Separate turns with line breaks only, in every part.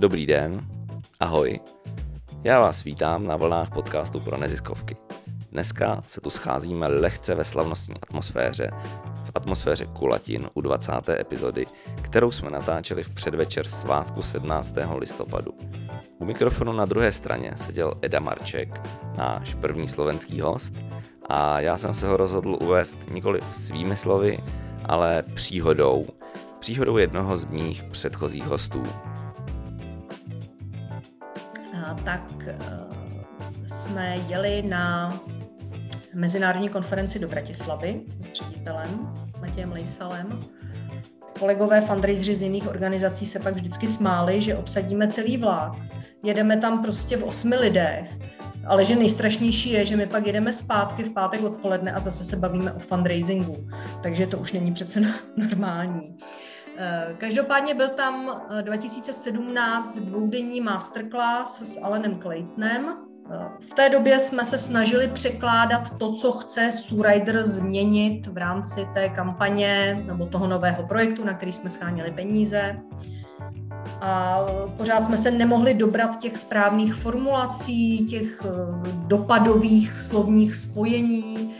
Dobrý den, ahoj. Já vás vítám na vlnách podcastu pro neziskovky. Dneska se tu scházíme lehce ve slavnostní atmosféře, v atmosféře Kulatin u 20. epizody, kterou jsme natáčeli v předvečer svátku 17. listopadu. U mikrofonu na druhé straně seděl Eda Marček, náš první slovenský host, a já jsem se ho rozhodl uvést nikoli svými slovy, ale příhodou. Příhodou jednoho z mých předchozích hostů.
Tak e, jsme jeli na mezinárodní konferenci do Bratislavy s ředitelem Matějem Lejsalem. Kolegové fundraiseři z jiných organizací se pak vždycky smáli, že obsadíme celý vlak, jedeme tam prostě v osmi lidech, ale že nejstrašnější je, že my pak jedeme zpátky v pátek odpoledne a zase se bavíme o fundraisingu. Takže to už není přece normální. Eh, každopádně byl tam 2017 eh, dvoudenní masterclass s Alenem Claytonem, v té době jsme se snažili překládat to, co chce Surider změnit v rámci té kampaně nebo toho nového projektu, na který jsme scháněli peníze. A pořád jsme se nemohli dobrat těch správných formulací, těch eh, dopadových slovních spojení.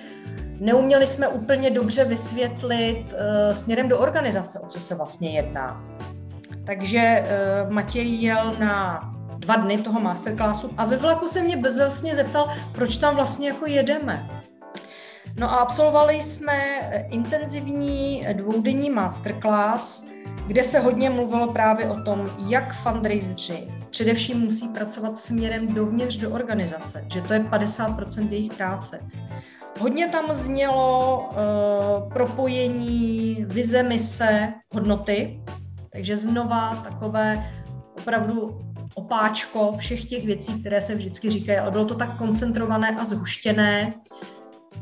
Neuměli jsme úplně dobře vysvětlit uh, směrem do organizace, o co se vlastně jedná. Takže uh, Matěj jel na dva dny toho masterclassu a ve vlaku se mě bezelsně zeptal, proč tam vlastně jako jedeme. No a absolvovali jsme intenzivní dvoudenní masterclass, kde se hodně mluvilo právě o tom, jak fundraiseri především musí pracovat směrem dovnitř do organizace, že to je 50% jejich práce. Hodně tam znělo uh, propojení vize, mise, hodnoty, takže znova takové opravdu opáčko všech těch věcí, které se vždycky říkají, ale bylo to tak koncentrované a zhuštěné,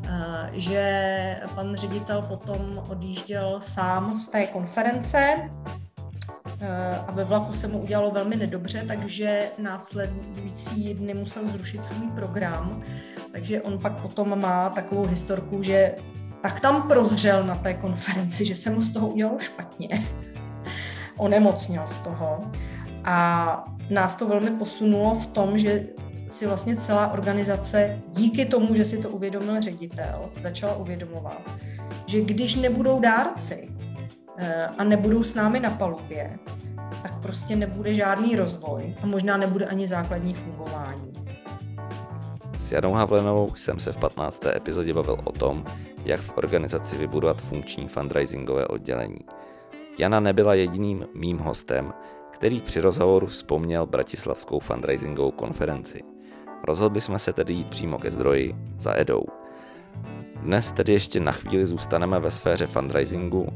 eh, že pan ředitel potom odjížděl sám z té konference a ve vlaku se mu udělalo velmi nedobře, takže následující dny musel zrušit svůj program. Takže on pak potom má takovou historku, že tak tam prozřel na té konferenci, že se mu z toho udělalo špatně. Onemocněl z toho. A nás to velmi posunulo v tom, že si vlastně celá organizace díky tomu, že si to uvědomil ředitel, začala uvědomovat, že když nebudou dárci eh, a nebudou s námi na palubě, tak prostě nebude žádný rozvoj a možná nebude ani základní fungování.
S Janou Havlenovou jsem se v 15. epizodě bavil o tom, jak v organizaci vybudovat funkční fundraisingové oddělení. Jana nebyla jediným mým hostem, který při rozhovoru vzpomněl bratislavskou fundraisingovou konferenci. Rozhodli jsme se tedy jít přímo ke zdroji za Edou. Dnes tedy ještě na chvíli zůstaneme ve sféře fundraisingu,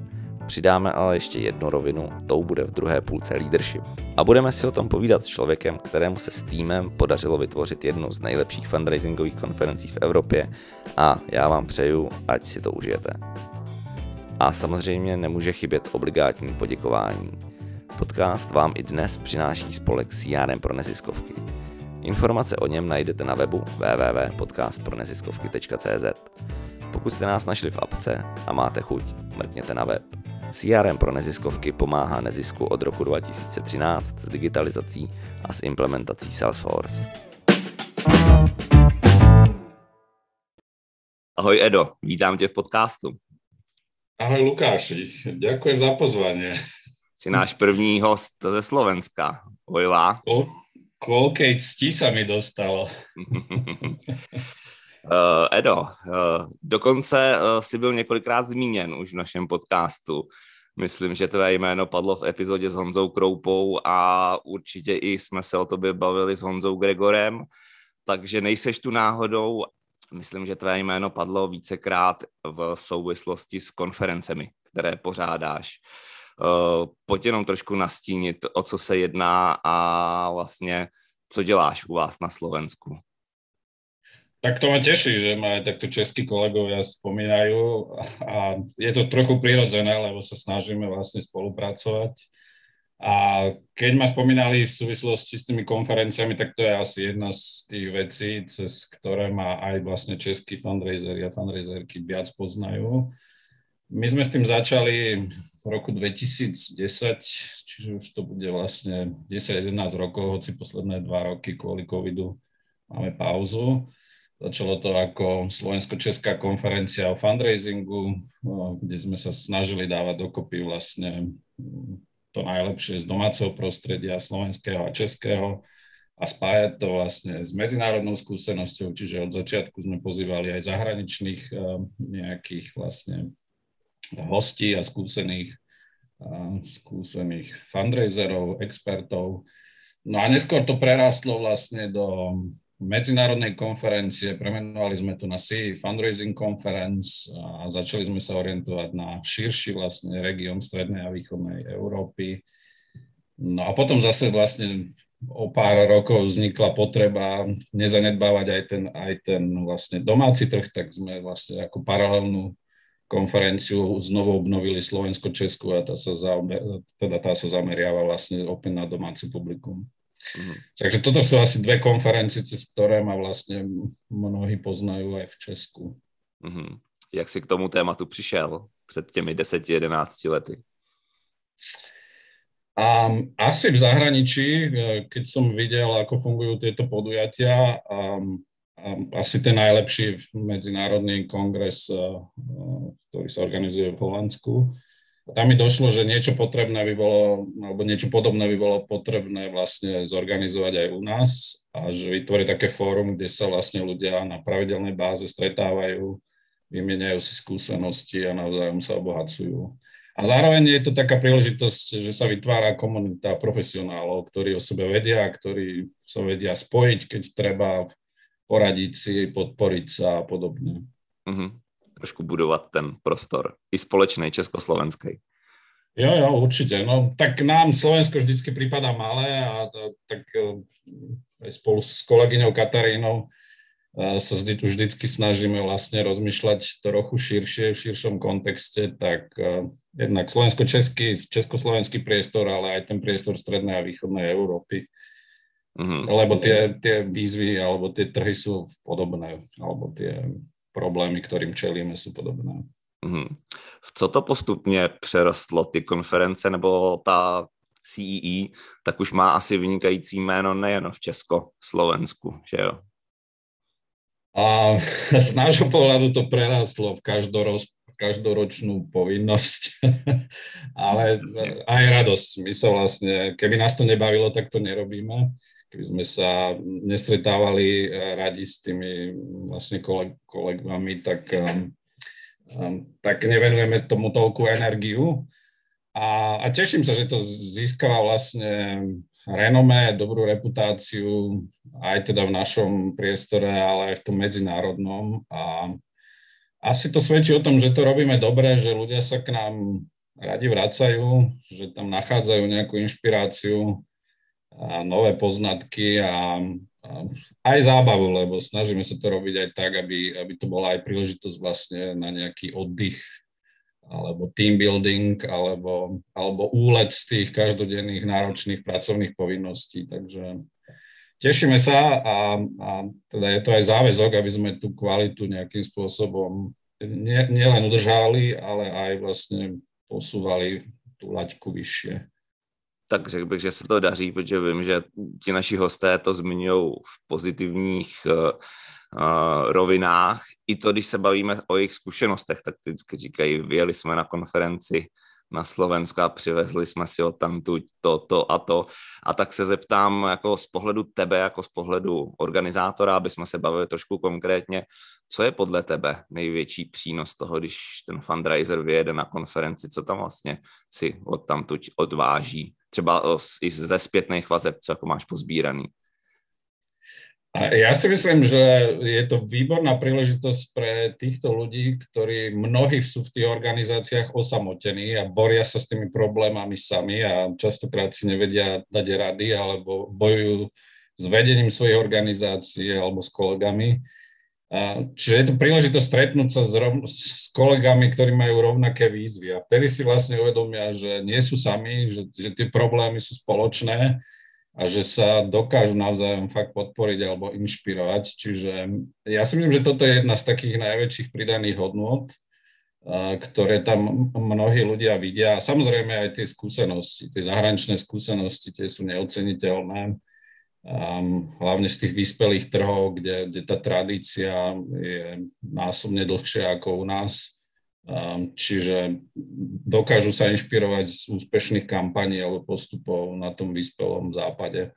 přidáme ale ještě jednu rovinu, tou bude v druhé půlce leadership. A budeme si o tom povídat s člověkem, kterému se s týmem podařilo vytvořit jednu z nejlepších fundraisingových konferencí v Evropě a já vám přeju, ať si to užijete. A samozřejmě nemůže chybět obligátní poděkování. Podcast vám i dnes přináší spolek CRM pro neziskovky. Informace o něm najdete na webu www.podcastproneziskovky.cz. Pokud jste nás našli v apce a máte chuť, mrkněte na web. CRM pro neziskovky pomáhá nezisku od roku 2013 s digitalizací a s implementací Salesforce. Ahoj Edo, vítám tě v podcastu.
Ahoj Lukáši, ďakujem za pozvanie
si náš první host ze Slovenska. Ojla.
Ko, koľkej cti sa mi dostalo.
uh, Edo, uh, dokonce uh, si byl několikrát zmíněn už v našem podcastu. Myslím, že tvé jméno padlo v epizodě s Honzou Kroupou a určitě i jsme se o tobě bavili s Honzou Gregorem, takže nejseš tu náhodou. Myslím, že tvé jméno padlo vícekrát v souvislosti s konferencemi, které pořádáš. Uh, pojď jenom trošku nastínit, o co se jedná a vlastně co děláš u vás na Slovensku.
Tak to ma teší, že ma aj takto českí kolegovia spomínajú a je to trochu prirodzené, lebo sa snažíme vlastne spolupracovať. A keď ma spomínali v súvislosti s tými konferenciami, tak to je asi jedna z tých vecí, cez ktoré ma aj vlastne českí fundraisery a fundraiserky viac poznajú My sme s tým začali v roku 2010, čiže už to bude vlastne 10-11 rokov, hoci posledné dva roky kvôli covidu máme pauzu. Začalo to ako Slovensko-Česká konferencia o fundraisingu, kde sme sa snažili dávať dokopy vlastne to najlepšie z domáceho prostredia slovenského a českého a spájať to vlastne s medzinárodnou skúsenosťou, čiže od začiatku sme pozývali aj zahraničných nejakých vlastne hostí a skúsených, skúsených fundraiserov, expertov. No a neskôr to prerástlo vlastne do medzinárodnej konferencie, premenovali sme to na CE Fundraising Conference a začali sme sa orientovať na širší vlastne región strednej a východnej Európy. No a potom zase vlastne o pár rokov vznikla potreba nezanedbávať aj ten, aj ten vlastne domáci trh, tak sme vlastne ako paralelnú konferenciu znovu obnovili Slovensko-Česku a tá sa, zaober, teda tá sa zameriava vlastne opäť na domáci publikum. Mm-hmm. Takže toto sú asi dve konferencie, cez ktoré ma vlastne mnohí poznajú aj v Česku.
Mm-hmm. Jak si k tomu tématu přišel před těmi 10-11 lety?
Um, asi v zahraničí, eh, keď som videl, ako fungujú tieto podujatia, um, asi ten najlepší medzinárodný kongres, eh, ktorý sa organizuje v Holandsku. Tam mi došlo, že niečo potrebné by bolo, alebo niečo podobné by bolo potrebné vlastne zorganizovať aj u nás a že vytvoriť také fórum, kde sa vlastne ľudia na pravidelnej báze stretávajú, vymieňajú si skúsenosti a navzájom sa obohacujú. A zároveň je to taká príležitosť, že sa vytvára komunita profesionálov, ktorí o sebe vedia, ktorí sa vedia spojiť, keď treba poradiť si, podporiť sa a podobne.
Mm-hmm. Trošku budovať ten prostor i společný československý.
Jo, jo, určite. No, tak nám Slovensko vždycky prípada malé a tak e, aj spolu s kolegyňou Katarínou e, sa vždy, vždycky snažíme vlastne rozmýšľať trochu širšie, v širšom kontexte, tak uh, jednak slovensko-český, československý priestor, ale aj ten priestor strednej a východnej Európy. Mm-hmm. Lebo tie, tie výzvy alebo tie trhy sú podobné, alebo tie problémy, ktorým čelíme, sú podobné.
Mm-hmm. V co to postupně přerostlo, ty konference nebo ta CEE, e, tak už má asi vynikající jméno nejen v Česko-Slovensku, že jo?
A z nášho pohľadu to prerastlo v každoroz, každoročnú povinnosť, ale aj radosť. My sa vlastne, keby nás to nebavilo, tak to nerobíme keby sme sa nestretávali eh, radi s tými vlastne koleg- kolegami, tak, um, tak nevenujeme tomu toľkú energiu. A, a teším sa, že to získava vlastne renomé, dobrú reputáciu aj teda v našom priestore, ale aj v tom medzinárodnom. A asi to svedčí o tom, že to robíme dobre, že ľudia sa k nám radi vracajú, že tam nachádzajú nejakú inšpiráciu a nové poznatky a, a aj zábavu, lebo snažíme sa to robiť aj tak, aby, aby to bola aj príležitosť vlastne na nejaký oddych alebo team building, alebo, alebo úlet z tých každodenných náročných pracovných povinností. Takže tešíme sa a, a teda je to aj záväzok, aby sme tú kvalitu nejakým spôsobom nielen nie udržali, ale aj vlastne posúvali tú laťku vyššie
tak řekl bych, že se to daří, protože vím, že ti naši hosté to zmiňují v pozitivních uh, rovinách. I to, když se bavíme o jejich zkušenostech, tak vždycky říkají, vyjeli jsme na konferenci na Slovensko a přivezli jsme si od tamtu to, to a to. A tak se zeptám jako z pohledu tebe, jako z pohledu organizátora, aby jsme se bavili trošku konkrétně, co je podle tebe největší přínos toho, když ten fundraiser vyjede na konferenci, co tam vlastně si od odváží? Třeba i ze zpětných vazeb, co jako máš pozbíraný.
Ja si myslím, že je to výborná príležitosť pre týchto ľudí, ktorí mnohí sú v tých organizáciách osamotení a boria sa s tými problémami sami a častokrát si nevedia dať rady alebo bojujú s vedením svojej organizácie alebo s kolegami. Čiže je to príležitosť stretnúť sa s, rov, s kolegami, ktorí majú rovnaké výzvy a vtedy si vlastne uvedomia, že nie sú sami, že, že tie problémy sú spoločné a že sa dokážu navzájom fakt podporiť alebo inšpirovať. Čiže ja si myslím, že toto je jedna z takých najväčších pridaných hodnôt, ktoré tam mnohí ľudia vidia. A samozrejme aj tie skúsenosti, tie zahraničné skúsenosti, tie sú neoceniteľné. Hlavne z tých vyspelých trhov, kde, kde tá tradícia je násobne dlhšia ako u nás. Čiže dokážu sa inšpirovať z úspešných kampaní alebo postupov na tom vyspelom západe.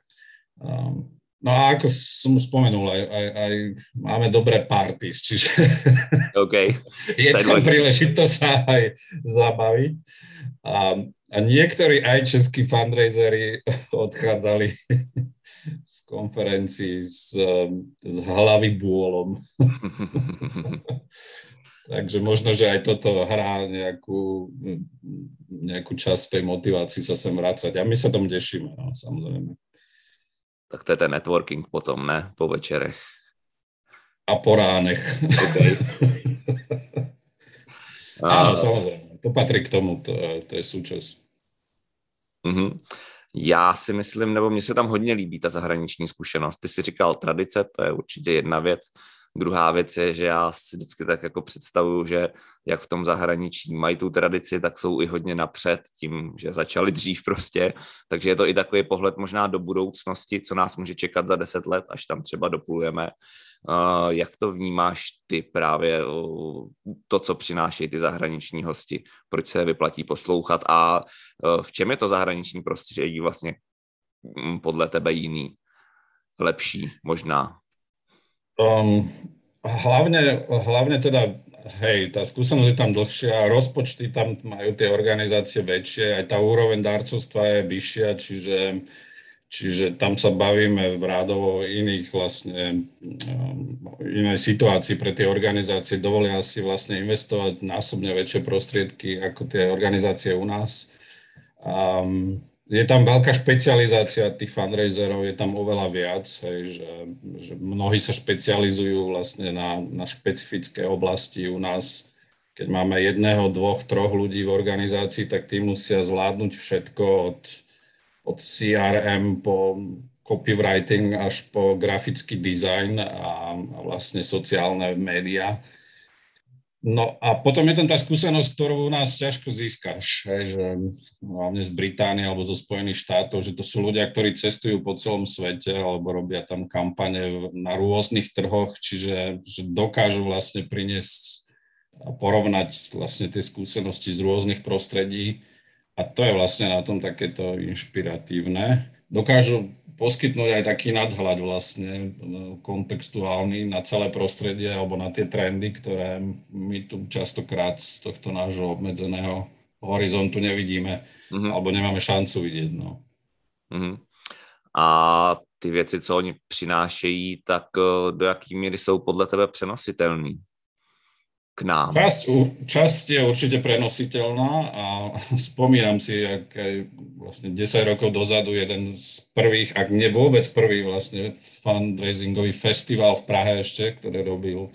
No a ako som spomenul, aj, aj, aj máme dobré parties, čiže
okay.
je tam príležitosť sa aj zabaviť. A, a niektorí aj českí fundraisery odchádzali z konferencií s, s hlavy bôlom. Takže možno, že aj toto hrá nejakú, nejakú časť tej motivácii sa sem vrácať. A my sa tomu tešíme, no, samozrejme.
Tak to je ten networking potom, ne? Po večerech.
A po ránech. Okay. Áno, samozrejme. To patrí k tomu, to, to je súčasť.
Uh-huh. Já si myslím, nebo mně se tam hodně líbí ta zahraniční zkušenost. Ty si říkal tradice, to je určitě jedna věc. Druhá věc je, že já si vždycky tak jako představuju, že jak v tom zahraničí mají tu tradici, tak jsou i hodně napřed tím, že začali dřív prostě. Takže je to i takový pohled možná do budoucnosti, co nás může čekat za deset let, až tam třeba doplujeme. Jak to vnímáš ty právě to, co přinášejí ty zahraniční hosti? Proč se vyplatí poslouchat a uh, v čem je to zahraniční prostředí vlastně podle tebe jiný, lepší možná?
Um, hlavne, hlavne teda, hej, tá skúsenosť je tam dlhšia, rozpočty tam majú tie organizácie väčšie, aj tá úroveň darcovstva je vyššia, čiže, čiže tam sa bavíme v rádovo iných vlastne, um, inej situácii pre tie organizácie, dovolia si vlastne investovať násobne väčšie prostriedky ako tie organizácie u nás. Um, je tam veľká špecializácia tých fundraiserov, je tam oveľa viac, hej, že, že mnohí sa špecializujú vlastne na, na špecifické oblasti u nás. Keď máme jedného, dvoch, troch ľudí v organizácii, tak tí musia zvládnuť všetko od, od CRM po copywriting až po grafický dizajn a, a vlastne sociálne médiá. No a potom je tam tá skúsenosť, ktorú u nás ťažko získaš, hej, že hlavne z Británie alebo zo Spojených štátov, že to sú ľudia, ktorí cestujú po celom svete alebo robia tam kampane na rôznych trhoch, čiže že dokážu vlastne priniesť a porovnať vlastne tie skúsenosti z rôznych prostredí a to je vlastne na tom takéto inšpiratívne. Dokážu poskytnúť aj taký nadhľad vlastne no, kontextuálny na celé prostredie alebo na tie trendy, ktoré my tu častokrát z tohto nášho obmedzeného horizontu nevidíme mm-hmm. alebo nemáme šancu vidieť. No.
Mm-hmm. A ty věci, co oni přinášejí, tak eh, do jaký míry jsou podle tebe přenositelný? K nám?
Časť, časť je určite prenositeľná a spomínam si, ak aj vlastne 10 rokov dozadu jeden z prvých, ak nie vôbec prvý vlastne fundraisingový festival v Prahe ešte, ktoré robil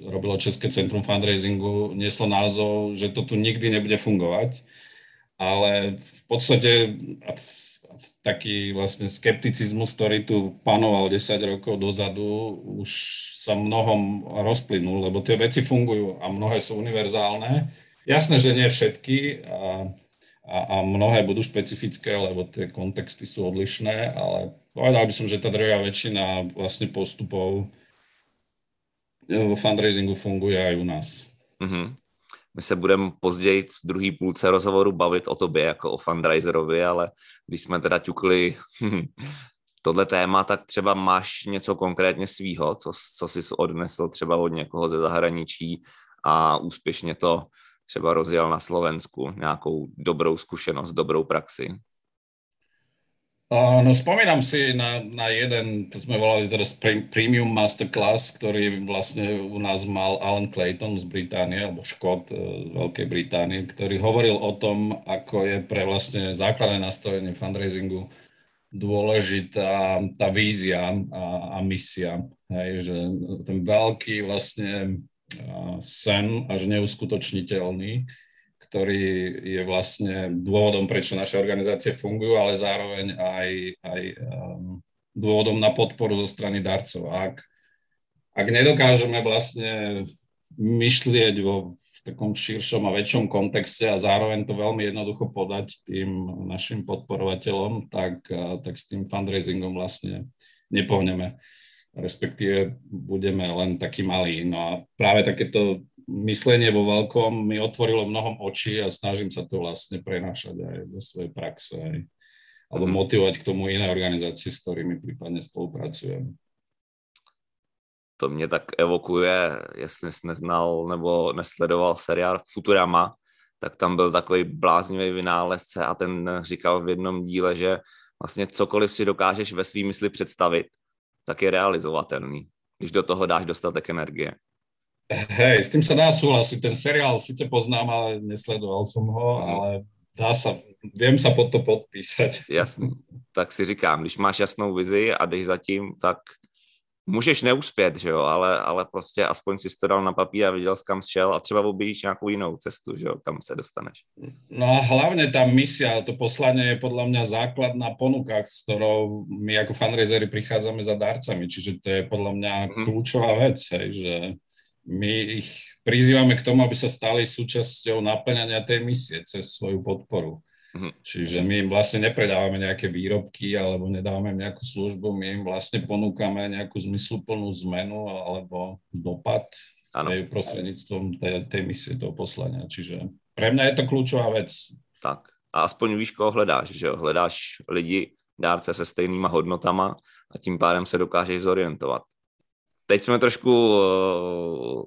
robilo České centrum fundraisingu, nieslo názov, že to tu nikdy nebude fungovať. Ale v podstate taký vlastne skepticizmus, ktorý tu panoval 10 rokov dozadu, už sa mnohom rozplynul, lebo tie veci fungujú a mnohé sú univerzálne. Jasné, že nie všetky a, a, a mnohé budú špecifické, lebo tie kontexty sú odlišné, ale povedal by som, že tá druhá väčšina vlastne postupov vo fundraisingu funguje aj u nás.
Mm-hmm. My se budeme později v druhé půlce rozhovoru bavit o tobě jako o fundraiserovi, ale když jsme teda ťukli tohle téma, tak třeba máš něco konkrétně svýho, co, co jsi odnesl třeba od někoho ze zahraničí a úspěšně to třeba rozjel na Slovensku, nějakou dobrou zkušenost, dobrou praxi.
No spomínam si na, na jeden, to sme volali teraz Premium Masterclass, ktorý vlastne u nás mal Alan Clayton z Británie, alebo Škot e, z Veľkej Británie, ktorý hovoril o tom, ako je pre vlastne základné nastavenie fundraisingu dôležitá tá vízia a, a misia. Hej, že ten veľký vlastne sen až neuskutočniteľný, ktorý je vlastne dôvodom, prečo naše organizácie fungujú, ale zároveň aj, aj um, dôvodom na podporu zo strany darcov. Ak, ak nedokážeme vlastne myšlieť vo v takom širšom a väčšom kontexte a zároveň to veľmi jednoducho podať tým našim podporovateľom, tak, tak s tým fundraisingom vlastne nepohneme. Respektíve budeme len takí malí. No a práve takéto myslenie vo veľkom mi otvorilo mnohom očí a snažím sa to vlastne prenášať aj do svojej praxe aj, alebo mhm. motivovať k tomu iné organizácie, s ktorými prípadne spolupracujem
to mě tak evokuje, jestli jsi neznal nebo nesledoval seriál Futurama, tak tam byl takový bláznivý vynálezce a ten říkal v jednom díle, že vlastně cokoliv si dokážeš ve svý mysli představit, tak je realizovatelný, když do toho dáš dostatek energie.
Hej, s tým sa dá súhlasiť. Ten seriál síce poznám, ale nesledoval som ho, ale dá sa, viem sa pod to podpísať.
Jasný. Tak si říkám, když máš jasnou vizi a jdeš za tím, tak můžeš neuspět, že jo, ale, ale prostě aspoň si to dal na papír a viděl, kam šel a třeba objíš nějakou jinou cestu, že jo, kam se dostaneš.
No a hlavne tá misia, to poslanie je podľa mňa základná ponuka, s ktorou my ako fundraisery prichádzame za darcami, čiže to je podľa mňa mm-hmm. kľúčová vec, hej, že my ich prizývame k tomu, aby sa stali súčasťou naplňania tej misie cez svoju podporu. Mhm. Čiže my im vlastne nepredávame nejaké výrobky alebo nedávame nejakú službu, my im vlastne ponúkame nejakú zmysluplnú zmenu alebo dopad tej prostredníctvom tej, tej misie, toho poslania. Čiže pre mňa je to kľúčová vec.
Tak a aspoň víš, koho hledáš, že? Hledáš lidi, dárce se stejnýma hodnotama a tím pádem se dokážeš zorientovat. Teď jsme trošku uh,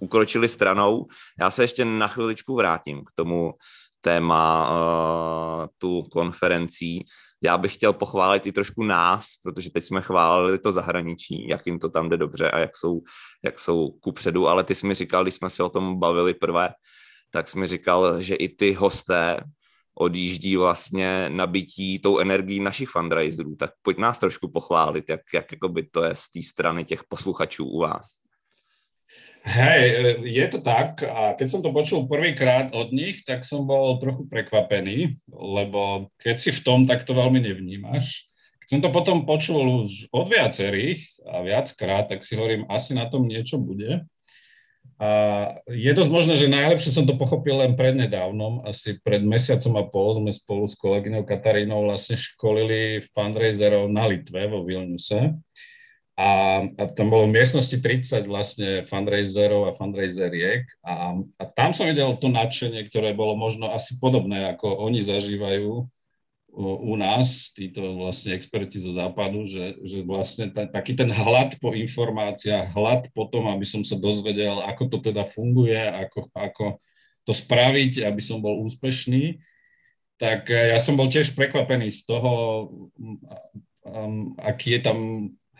ukročili stranou. Já se ještě na chviličku vrátím k tomu téma uh, tu konferencí. Já bych chtěl pochválit i trošku nás, protože teď jsme chválili to zahraničí, jak jim to tam jde dobře a jak jsou, jak jsou ku předu, ale ty jsi mi říkal, když jsme se o tom bavili prvé, tak jsi mi říkal, že i ty hosté odjíždí vlastně nabití tou energií našich fundraiserů. Tak pojď nás trošku pochválit, jak, jak by to je z té strany těch posluchačů u vás.
Hej, e, je to tak a keď som to počul prvýkrát od nich, tak som bol trochu prekvapený, lebo keď si v tom, tak to veľmi nevnímaš. Keď som to potom počul už od viacerých a viackrát, tak si hovorím, asi na tom niečo bude. A je dosť možné, že najlepšie som to pochopil len prednedávnom, asi pred mesiacom a pol sme spolu s kolegyňou Katarínou vlastne školili fundraiserov na Litve vo Vilniuse. A, a tam bolo v miestnosti 30 vlastne fundraiserov a fundraiseriek a, a tam som videl to nadšenie, ktoré bolo možno asi podobné, ako oni zažívajú u, nás, títo vlastne experti zo západu, že, že vlastne ta, taký ten hlad po informáciách, hlad po tom, aby som sa dozvedel, ako to teda funguje, ako, ako to spraviť, aby som bol úspešný, tak ja som bol tiež prekvapený z toho, um, aký je tam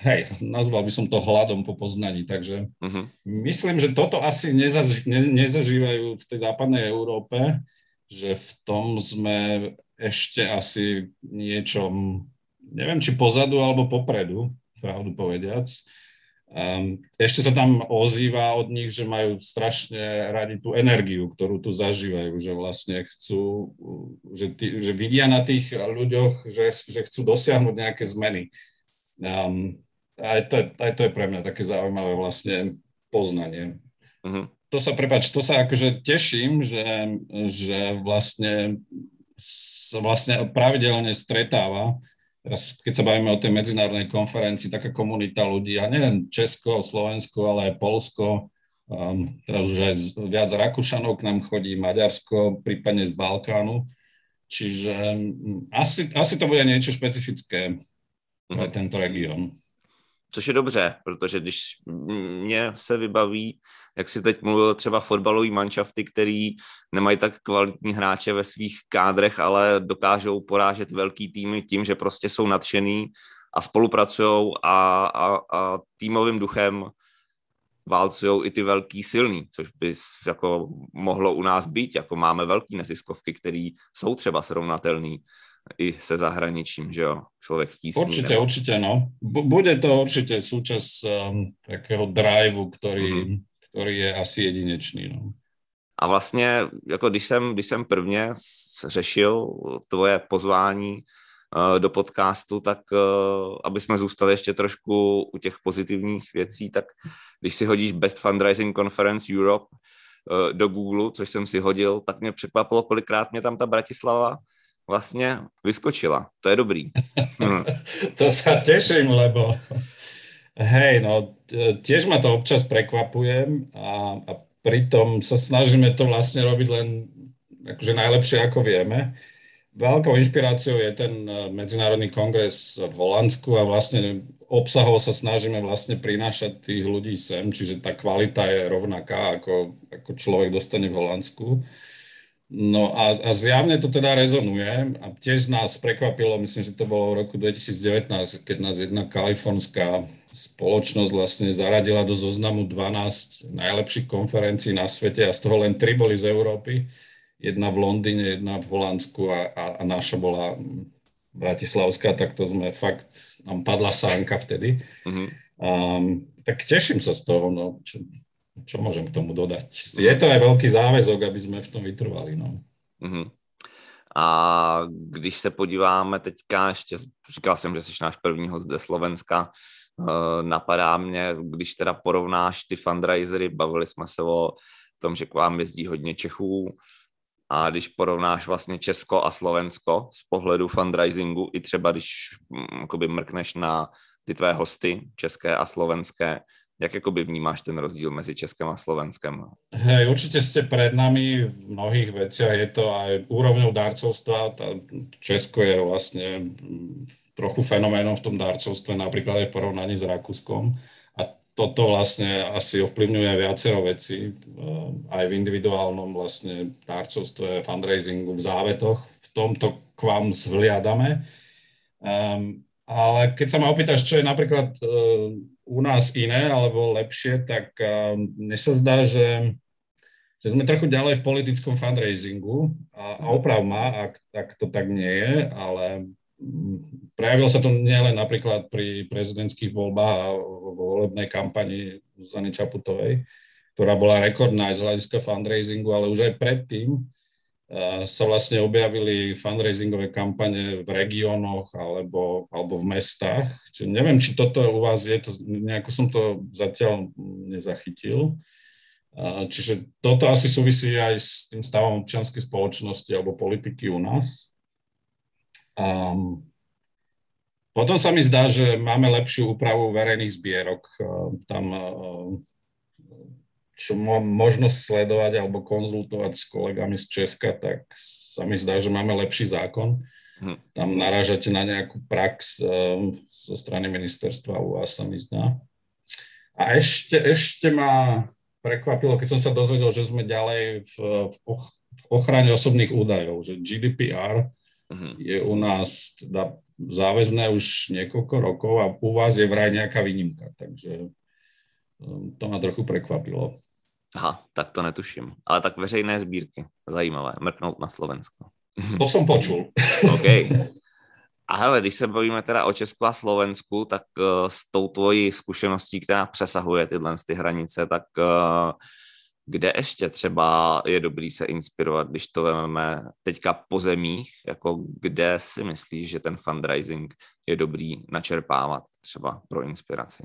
hej, nazval by som to hladom po poznaní, takže uh-huh. myslím, že toto asi nezaž, ne, nezažívajú v tej západnej Európe, že v tom sme ešte asi niečom, neviem, či pozadu alebo popredu, pravdu povediac. Um, ešte sa tam ozýva od nich, že majú strašne radi tú energiu, ktorú tu zažívajú, že vlastne chcú, že, tí, že vidia na tých ľuďoch, že, že chcú dosiahnuť nejaké zmeny. Um, aj to, aj to je pre mňa také zaujímavé vlastne poznanie. Uh-huh. To sa, prepač, to sa akože teším, že, že vlastne sa vlastne pravidelne stretáva, teraz keď sa bavíme o tej medzinárodnej konferencii, taká komunita ľudí, a nielen Česko, Slovensko, ale aj Polsko, um, teraz už aj viac Rakúšanov k nám chodí, Maďarsko, prípadne z Balkánu, čiže um, asi, asi to bude niečo špecifické pre uh-huh. tento región.
Což je dobře, protože když mě se vybaví, jak si teď mluvil třeba fotbalový manšafty, který nemají tak kvalitní hráče ve svých kádrech, ale dokážou porážet velký týmy tím, že prostě jsou nadšený a spolupracují a, a, a týmovým duchem válcují i ty velký silný, což by jako mohlo u nás být, jako máme velký neziskovky, které jsou třeba srovnatelný i se zahraničím, že jo, člověk.
Určite, nebo... určite, no. Bude to určite súčasť um, takého driveu, ktorý, mm-hmm. Ktorý je asi jedinečný, no.
A vlastně, jako když jsem, když jsem prvně řešil tvoje pozvání uh, do podcastu, tak uh, aby jsme zůstali ještě trošku u těch pozitivních věcí, tak když si hodíš Best Fundraising Conference Europe, uh, do Google, což jsem si hodil, tak mě překvapilo, kolikrát mě tam ta Bratislava vlastně vyskočila. To je dobrý.
Hmm. to sa teším, lebo hej, no tiež ma to občas prekvapuje a, a pritom sa snažíme to vlastne robiť len akože najlepšie, ako vieme. Veľkou inšpiráciou je ten e, Medzinárodný kongres v Holandsku a vlastne obsahov sa snažíme vlastne prinášať tých ľudí sem, čiže tá kvalita je rovnaká, ako, ako človek dostane v Holandsku. No a, a zjavne to teda rezonuje a tiež nás prekvapilo, myslím, že to bolo v roku 2019, keď nás jedna kalifornská spoločnosť vlastne zaradila do zoznamu 12 najlepších konferencií na svete a z toho len 3 boli z Európy. Jedna v Londýne, jedna v Holandsku a, a, a naša bola Bratislavská, tak to sme fakt, nám padla sánka vtedy. Mm-hmm. Um, tak teším sa z toho, no, čo, čo môžem k tomu dodať? Je to aj veľký záväzok, aby sme v tom vytrvali. No. Mm-hmm.
A když se podíváme teďka, ještě říkal jsem, že jsi náš první host ze Slovenska, uh, napadá mě, když teda porovnáš ty fundraisery, bavili jsme se o tom, že k vám jezdí hodně Čechů, a když porovnáš vlastně Česko a Slovensko z pohledu fundraisingu, i třeba když mm, mrkneš na ty tvé hosty, české a slovenské, Jak akoby vnímáš ten rozdíl mezi Českem a Slovenskem?
Hej, určite ste pred nami v mnohých veciach. Je to aj úrovňou darcovstva. Tá Česko je vlastne trochu fenoménom v tom darcovstve, napríklad aj v porovnaní s Rakúskom. A toto vlastne asi ovplyvňuje viacero veci, eh, aj v individuálnom vlastne darcovstve, fundraisingu, v závetoch. V tomto k vám zhliadame. Um, ale keď sa ma opýtaš, čo je napríklad uh, u nás iné alebo lepšie, tak ehm, mne sa zdá, že, že sme trochu ďalej v politickom fundraisingu. A, a oprav ma, ak, ak to tak nie je, ale prejavilo sa to nielen napríklad pri prezidentských voľbách a vo volebnej kampani Zany Čaputovej, ktorá bola rekordná aj z hľadiska fundraisingu, ale už aj predtým sa vlastne objavili fundraisingové kampane v regiónoch alebo, alebo v mestách. Čiže neviem, či toto u vás je, to, nejako som to zatiaľ nezachytil. Čiže toto asi súvisí aj s tým stavom občianskej spoločnosti alebo politiky u nás. Um, potom sa mi zdá, že máme lepšiu úpravu verejných zbierok. Tam čo mám možnosť sledovať alebo konzultovať s kolegami z Česka, tak sa mi zdá, že máme lepší zákon. Hm. Tam narážate na nejakú prax um, zo strany ministerstva, u vás sa mi zdá. A ešte, ešte ma prekvapilo, keď som sa dozvedel, že sme ďalej v, v, och, v ochrane osobných údajov, že GDPR uh-huh. Hm. je u nás teda záväzné už niekoľko rokov a u vás je vraj nejaká výnimka, takže um, to ma trochu prekvapilo.
Aha, tak to netuším. Ale tak veřejné sbírky, zajímavé, mrknout na Slovensko.
To jsem počul.
OK. A hele, když se bavíme teda o Česku a Slovensku, tak uh, s tou tvojí zkušeností, která přesahuje tyhle ty hranice, tak uh, kde ještě třeba je dobrý se inspirovat, když to vezmeme teďka po zemích, jako kde si myslíš, že ten fundraising je dobrý načerpávat třeba pro inspiraci?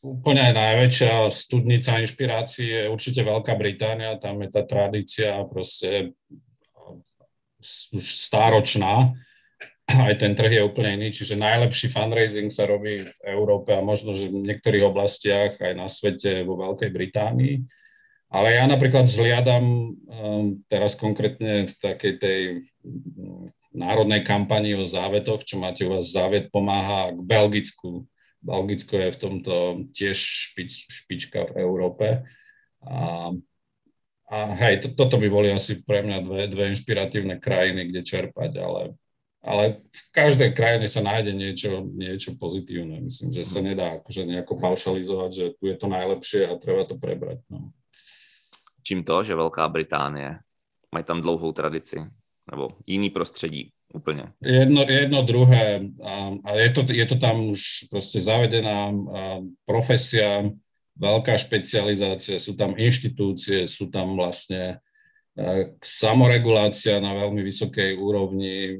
Úplne aj najväčšia studnica inšpirácie je určite Veľká Británia, tam je tá tradícia proste už stáročná, aj ten trh je úplne iný, čiže najlepší fundraising sa robí v Európe a možno, že v niektorých oblastiach aj na svete vo Veľkej Británii. Ale ja napríklad zhliadam um, teraz konkrétne v takej tej um, národnej kampani o závetoch, čo máte u vás závet pomáha k Belgicku, Belgicko je v tomto tiež špič, špička v Európe. A, a hej, to, toto by boli asi pre mňa dve, dve inšpiratívne krajiny, kde čerpať, ale, ale v každej krajine sa nájde niečo, niečo pozitívne. Myslím, že sa mhm. nedá akože nejako paušalizovať, že tu je to najlepšie a treba to prebrať. No.
Čím to, že Veľká Británie? Mají tam dlouhou tradici? Nebo jiný prostředí? Úplne.
Jedno, jedno druhé. A, a je, to, je to tam už proste zavedená profesia, veľká špecializácia, sú tam inštitúcie, sú tam vlastne e, samoregulácia na veľmi vysokej úrovni,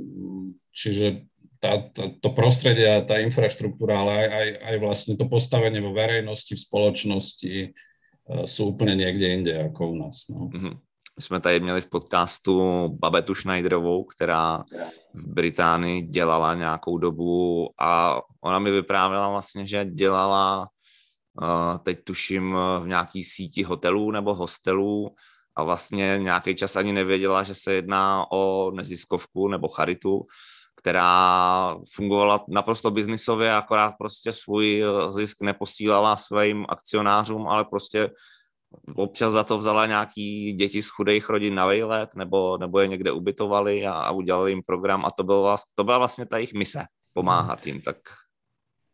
čiže tá, tá, to prostredie a tá infraštruktúra, ale aj, aj, aj vlastne to postavenie vo verejnosti, v spoločnosti, sú úplne niekde inde ako u nás. No.
Mm-hmm. My jsme tady měli v podcastu Babetu Schneiderovou, která v Británii dělala nějakou dobu a ona mi vyprávěla vlastně, že dělala teď tuším v nějaký síti hotelů nebo hostelů a vlastně nějaký čas ani nevěděla, že se jedná o neziskovku nebo charitu, která fungovala naprosto biznisově, akorát prostě svůj zisk neposílala svým akcionářům, ale prostě občas za to vzala nějaký děti z chudých rodin na vejlet, nebo, nebo je někde ubytovali a, a udělali jim program a to, bylo, to byla vlastně ta jejich mise, pomáhat jim, tak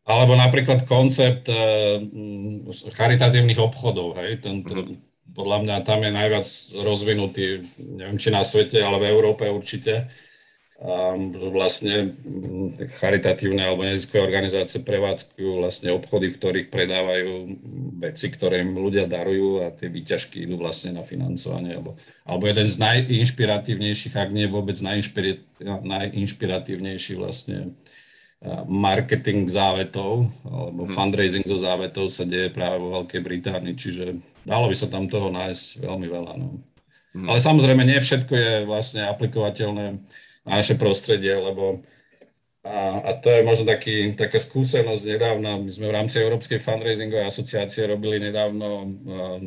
alebo napríklad koncept uh, charitatívnych obchodov, hej, ten, ten, mm. podľa mňa tam je najviac rozvinutý, neviem či na svete, ale v Európe určite. Vlastne charitatívne alebo neziskové organizácie prevádzkujú vlastne obchody, v ktorých predávajú veci, ktoré im ľudia darujú a tie výťažky idú vlastne na financovanie. Alebo, alebo jeden z najinšpiratívnejších, ak nie vôbec najinšpiratívnejší vlastne marketing závetov alebo hmm. fundraising zo závetov sa deje práve vo Veľkej Británii, čiže dalo by sa tam toho nájsť veľmi veľa. No. Hmm. Ale samozrejme nie všetko je vlastne aplikovateľné naše prostredie, lebo a, a to je možno taký, taká skúsenosť nedávna. My sme v rámci Európskej fundraisingovej asociácie robili nedávno uh,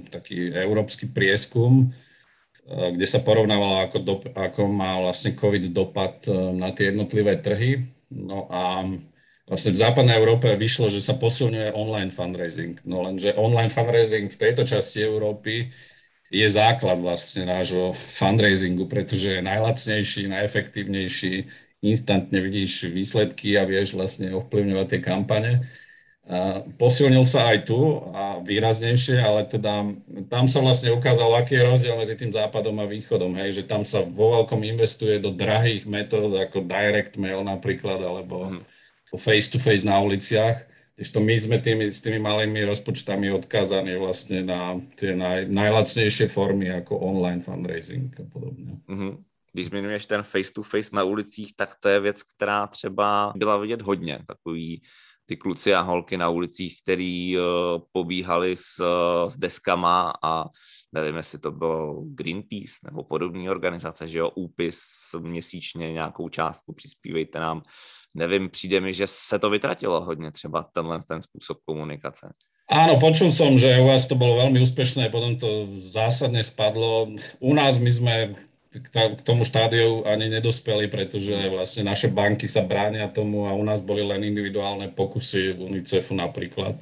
taký európsky prieskum, uh, kde sa porovnávalo, ako, do, ako má vlastne COVID dopad uh, na tie jednotlivé trhy No a vlastne v západnej Európe vyšlo, že sa posilňuje online fundraising. No lenže online fundraising v tejto časti Európy je základ vlastne nášho fundraisingu, pretože je najlacnejší, najefektívnejší, instantne vidíš výsledky a vieš vlastne ovplyvňovať tie kampane. Posilnil sa aj tu a výraznejšie, ale teda tam sa vlastne ukázalo, aký je rozdiel medzi tým západom a východom, hej, že tam sa vo veľkom investuje do drahých metód ako direct mail napríklad, alebo face-to-face na uliciach, to my sme tými, s tými malými rozpočtami odkázaní vlastne na tie naj, najlacnejšie formy ako online fundraising a podobne. Mm-hmm.
Když zmiňuješ ten face-to-face na ulicích, tak to je věc, která třeba byla vidět hodně. Takový ty kluci a holky na ulicích, který uh, pobíhali s, uh, s deskama a nevím, jestli to byl Greenpeace nebo podobné organizace, že jo, úpis měsíčně nějakou částku, přispívejte nám. Nevím, přijde mi, že se to vytratilo hodně třeba tenhle ten způsob komunikace.
Áno, počul som, že u vás to bolo veľmi úspešné, potom to zásadne spadlo. U nás my sme k tomu štádiu ani nedospeli, pretože vlastne naše banky sa bránia tomu a u nás boli len individuálne pokusy UNICEFu napríklad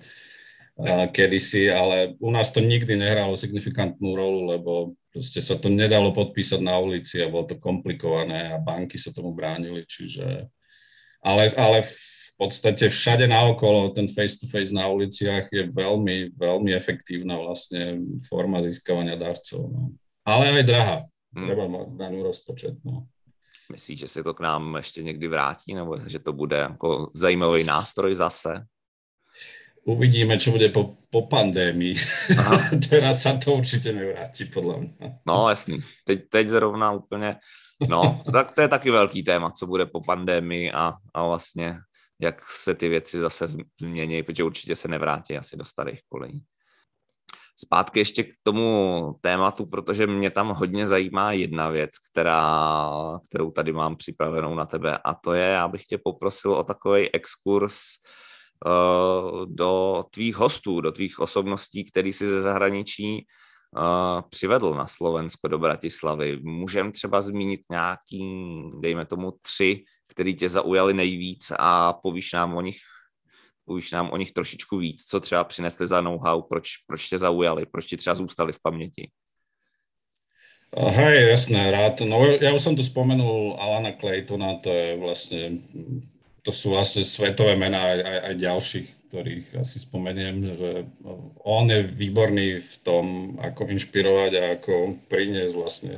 kedysi, ale u nás to nikdy nehralo signifikantnú rolu, lebo proste sa to nedalo podpísať na ulici a bolo to komplikované a banky sa tomu bránili, čiže... Ale, ale v podstate všade naokolo ten face-to-face na uliciach je veľmi, veľmi efektívna vlastne forma získavania darcov. No. Ale aj drahá. Hmm. Treba mať daný rozpočet. No.
Myslíš, že se to k nám ještě někdy vrátí, nebo že to bude jako zajímavý nástroj zase?
Uvidíme, čo bude po, po pandémii. Teraz sa to určitě nevrátí, podle mě.
No, jasný. Teď, teď zrovna úplně, no, tak to je taky velký téma, co bude po pandémii a, a vlastně jak se ty věci zase změní, protože určitě se nevrátí asi do starých kolejí. Zpátky ještě k tomu tématu, protože mě tam hodně zajímá jedna věc, která, kterou tady mám připravenou na tebe a to je, já bych tě poprosil o takový exkurs uh, do tvých hostů, do tvých osobností, který si ze zahraničí přivedl na Slovensko do Bratislavy. Můžeme třeba zmínit nějaký, dejme tomu tři, který tě zaujali nejvíc a povíš nám o nich povíš nám o nich trošičku víc, co třeba přinesli za know-how, proč, proč tě zaujali, proč ti třeba zůstali v paměti.
Hej, jasné, rád. No ja už som tu spomenul Alana Claytona, to je vlastne, to sú vlastne svetové mená aj, aj, aj ďalších, ktorých asi spomeniem, že on je výborný v tom, ako inšpirovať a ako priniesť vlastne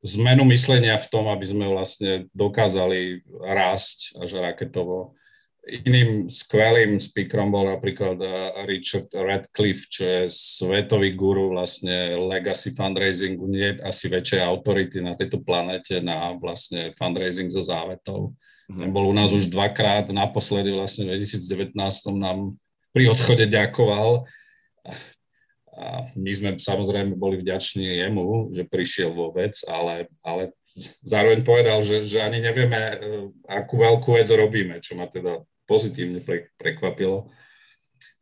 zmenu myslenia v tom, aby sme vlastne dokázali rásť až raketovo Iným skvelým speakerom bol napríklad Richard Radcliffe, čo je svetový guru vlastne legacy fundraisingu, nie asi väčšej autority na tejto planete na vlastne fundraising so závetov. Bol u nás už dvakrát, naposledy vlastne v 2019 nám pri odchode ďakoval A my sme samozrejme boli vďační jemu, že prišiel vôbec, ale, ale zároveň povedal, že, že ani nevieme, e, akú veľkú vec robíme, čo ma teda pozitívne pre, prekvapilo.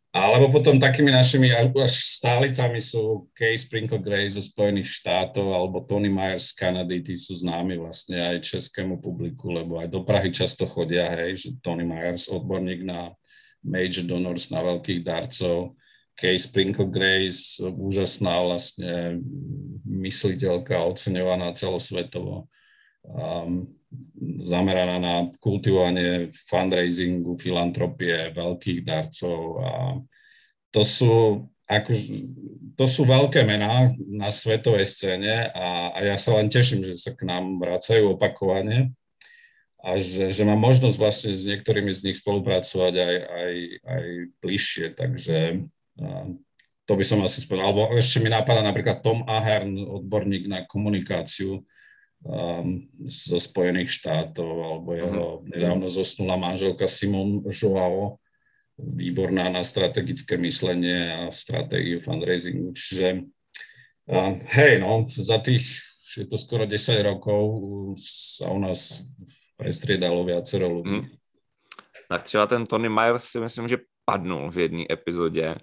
Alebo potom takými našimi až stálicami sú Kay Sprinkle Gray zo Spojených štátov alebo Tony Myers z Kanady, tí sú známi vlastne aj českému publiku, lebo aj do Prahy často chodia, hej, že Tony Myers, odborník na major donors, na veľkých darcov, Kay Sprinkle Grace, úžasná vlastne mysliteľka, oceňovaná celosvetovo, zameraná na kultivovanie fundraisingu, filantropie, veľkých darcov a to sú, ako, to sú veľké mená na svetovej scéne a, a ja sa len teším, že sa k nám vracajú opakovane a že, že mám možnosť vlastne s niektorými z nich spolupracovať aj, aj, aj bližšie, takže to by som asi spomenul. Alebo ešte mi napadá napríklad Tom Ahern, odborník na komunikáciu um, zo Spojených štátov, alebo jeho uh-huh. nedávno zosnula manželka Simon Joao, výborná na strategické myslenie a stratégiu fundraisingu. Čiže uh, hej, no, za tých, je to skoro 10 rokov, sa u nás prestriedalo viacero ľudí. Hmm.
Tak třeba ten Tony Myers si myslím, že padnul v jedné epizodě,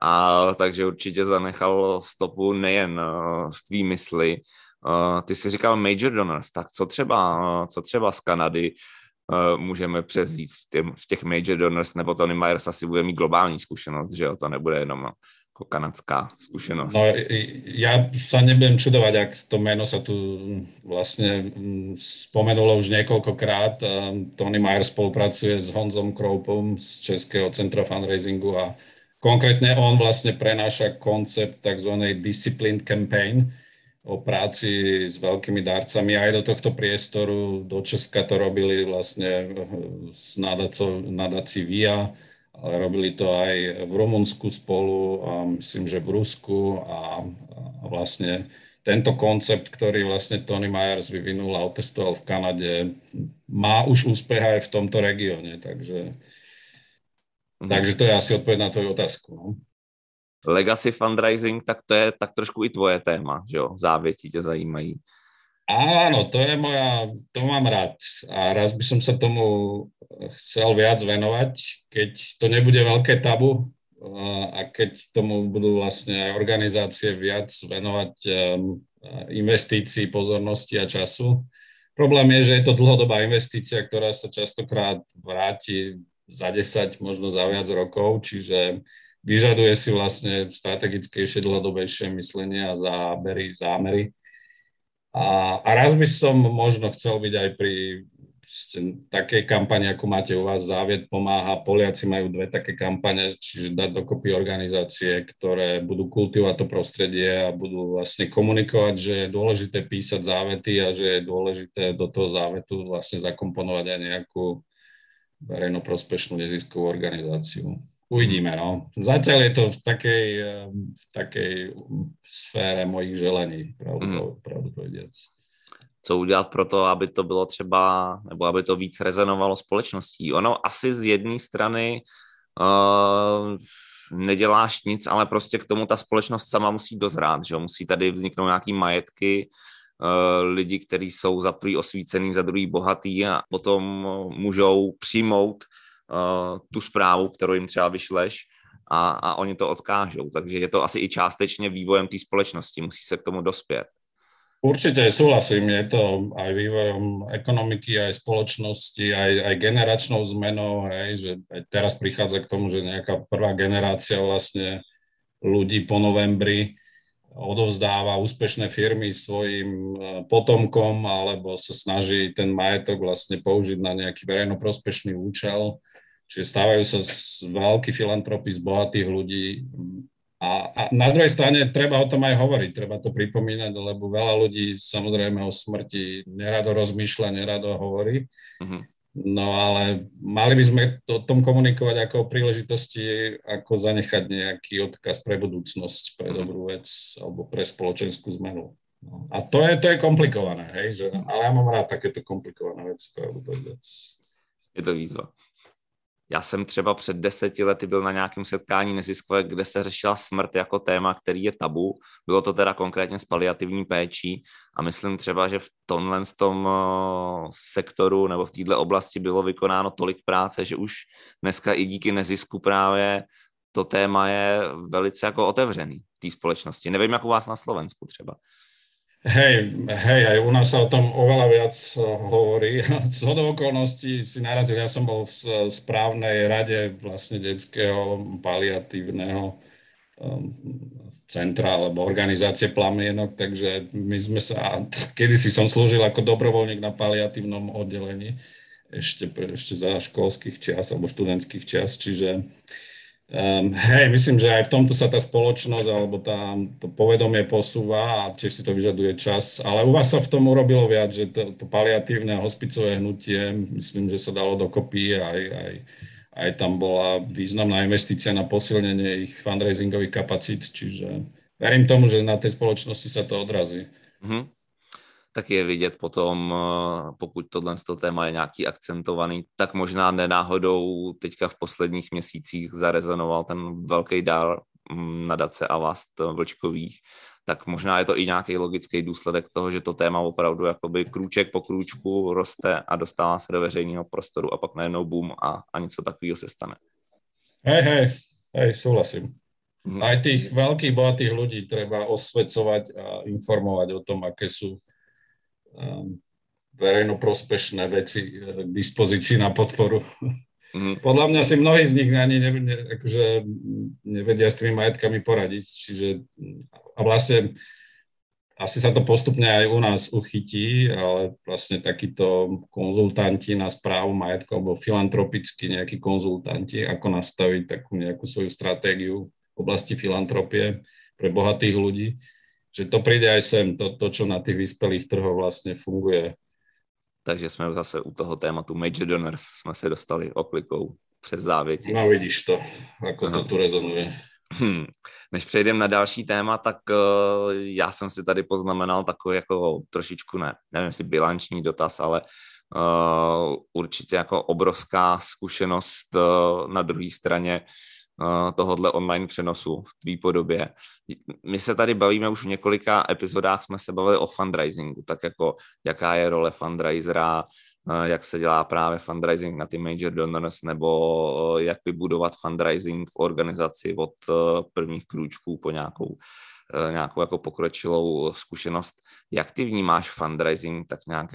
a takže určitě zanechal stopu nejen uh, v tvý mysli. Uh, ty jsi říkal major donors, tak co třeba, uh, co třeba z Kanady uh, můžeme převzít v, těch major donors, nebo Tony Myers asi bude mít globální zkušenost, že jo, to nebude jenom ako kanadská skúsenosť.
No, ja sa nebudem čudovať, ak to meno sa tu vlastne mm, spomenulo už niekoľkokrát. Tony Mayer spolupracuje s Honzom Kroupom z Českého centra fundraisingu a konkrétne on vlastne prenáša koncept tzv. disciplined campaign o práci s veľkými darcami. Aj do tohto priestoru do Česka to robili vlastne s nadácií VIA, ale robili to aj v Rumunsku spolu, a myslím, že v Rusku a, a vlastne tento koncept, ktorý vlastne Tony Myers vyvinul a otestoval v Kanade, má už úspech aj v tomto regióne, takže, mm. takže to je asi odpoveď na tvoju otázku. No.
Legacy fundraising, tak to je tak trošku i tvoje téma, že jo? Závěti tě zajímají.
Áno, to je moja, to mám rád a raz by som sa tomu chcel viac venovať, keď to nebude veľké tabu a keď tomu budú vlastne aj organizácie viac venovať investícií, pozornosti a času. Problém je, že je to dlhodobá investícia, ktorá sa častokrát vráti za 10, možno za viac rokov, čiže vyžaduje si vlastne strategickejšie, dlhodobejšie myslenie a zábery, zámery. A, a raz by som možno chcel byť aj pri takej kampani, ako máte u vás, Závied pomáha, Poliaci majú dve také kampane, čiže dať dokopy organizácie, ktoré budú kultivovať to prostredie a budú vlastne komunikovať, že je dôležité písať závety a že je dôležité do toho závetu vlastne zakomponovať aj nejakú verejnoprospešnú neziskovú organizáciu. Uvidíme, no. Zatiaľ je to v takej, eh, v takej sfére mojich želení, pravdu, mm. pravdu povediac.
Co udělat pro to, aby to bylo třeba, nebo aby to víc rezonovalo společností? Ono asi z jedné strany uh, neděláš nic, ale prostě k tomu ta společnost sama musí dozrát, že Musí tady vzniknout nějaký majetky, uh, lidi, kteří jsou za prvý osvícený, za druhý bohatý a potom můžou přijmout uh, tu zprávu, kterou jim třeba vyšleš a, a oni to odkážou. Takže je to asi i částečně vývojem té společnosti, musí se k tomu dospět.
Určite súhlasím, je to aj vývojom ekonomiky, aj spoločnosti, aj, aj generačnou zmenou, hej, že aj teraz prichádza k tomu, že nejaká prvá generácia vlastne ľudí po novembri odovzdáva úspešné firmy svojim e, potomkom alebo sa snaží ten majetok vlastne použiť na nejaký verejnoprospešný účel. Čiže stávajú sa veľkí filantropy z bohatých ľudí. A, a na druhej strane treba o tom aj hovoriť, treba to pripomínať, lebo veľa ľudí samozrejme o smrti nerado rozmýšľa, nerado hovorí. Uh-huh. No ale mali by sme o tom komunikovať ako o príležitosti, ako zanechať nejaký odkaz pre budúcnosť, pre mhm. dobrú vec alebo pre spoločenskú zmenu. No. A to je, to je komplikované, hej, že, ale ja mám rád takéto komplikované veci, pravdu povedať.
Je to výzva. Já jsem třeba před deseti lety byl na nějakém setkání neziskové, kde se řešila smrt jako téma, který je tabu. Bylo to teda konkrétně s paliativní péčí a myslím třeba, že v tomhle tom eh, sektoru nebo v této oblasti bylo vykonáno tolik práce, že už dneska i díky nezisku právě to téma je velice jako otevřený v té společnosti. Nevím, jak u vás na Slovensku třeba.
Hej, hej, aj u nás sa o tom oveľa viac eh, hovorí. Z okolností si narazil, ja som bol v správnej rade vlastne detského paliatívneho um, centra alebo organizácie plamienok, takže my sme sa, kedysi som slúžil ako dobrovoľník na paliatívnom oddelení ešte, ešte za školských čias alebo študentských čias, čiže Um, hej, myslím, že aj v tomto sa tá spoločnosť alebo tá, to povedomie posúva a tiež si to vyžaduje čas. Ale u vás sa v tom urobilo viac, že to, to paliatívne hospicové hnutie, myslím, že sa dalo dokopy aj, aj, aj tam bola významná investícia na posilnenie ich fundraisingových kapacít, čiže verím tomu, že na tej spoločnosti sa to odrazí. Mm-hmm
tak je vidět potom, eh, pokud tohle téma je nějaký akcentovaný, tak možná nenáhodou teďka v posledních měsících zarezonoval ten velký dál mm, nadace a vás vlčkových, tak možná je to i nějaký logický důsledek toho, že to téma opravdu jakoby krůček po krůčku roste a dostává se do veřejného prostoru a pak najednou boom a, a něco takového se stane.
Hej, hej, hej, súhlasím. Mhm. Aj tých veľkých, bohatých ľudí treba osvecovať a informovať o tom, aké sú verejnoprospešné veci eh, k dispozícii na podporu. Mm. Podľa mňa si mnohí z nich ani ne, ne, akože nevedia s tými majetkami poradiť, čiže a vlastne asi sa to postupne aj u nás uchytí, ale vlastne takíto konzultanti na správu majetku alebo filantropicky nejakí konzultanti, ako nastaviť takú nejakú svoju stratégiu v oblasti filantropie pre bohatých ľudí, že to príde aj sem, to, to, čo na tých vyspelých trhoch vlastne funguje.
Takže jsme zase u toho tématu Major Donors jsme se dostali oklikou přes závěti.
No vidíš to, ako to tu rezonuje.
Hmm. Než přejdeme na další téma, tak uh, já jsem si tady poznamenal takový jako trošičku, ne, nevím jestli bilanční dotaz, ale uh, určitě jako obrovská zkušenost uh, na druhé straně tohohle online přenosu v tvý podobě. My se tady bavíme už v několika epizodách, jsme se bavili o fundraisingu, tak jako jaká je role fundraisera, jak se dělá právě fundraising na ty major donors, nebo jak vybudovat fundraising v organizaci od prvních krůčků po nějakou, nějakou jako pokročilou zkušenost. Jak ty vnímáš fundraising, tak nějak,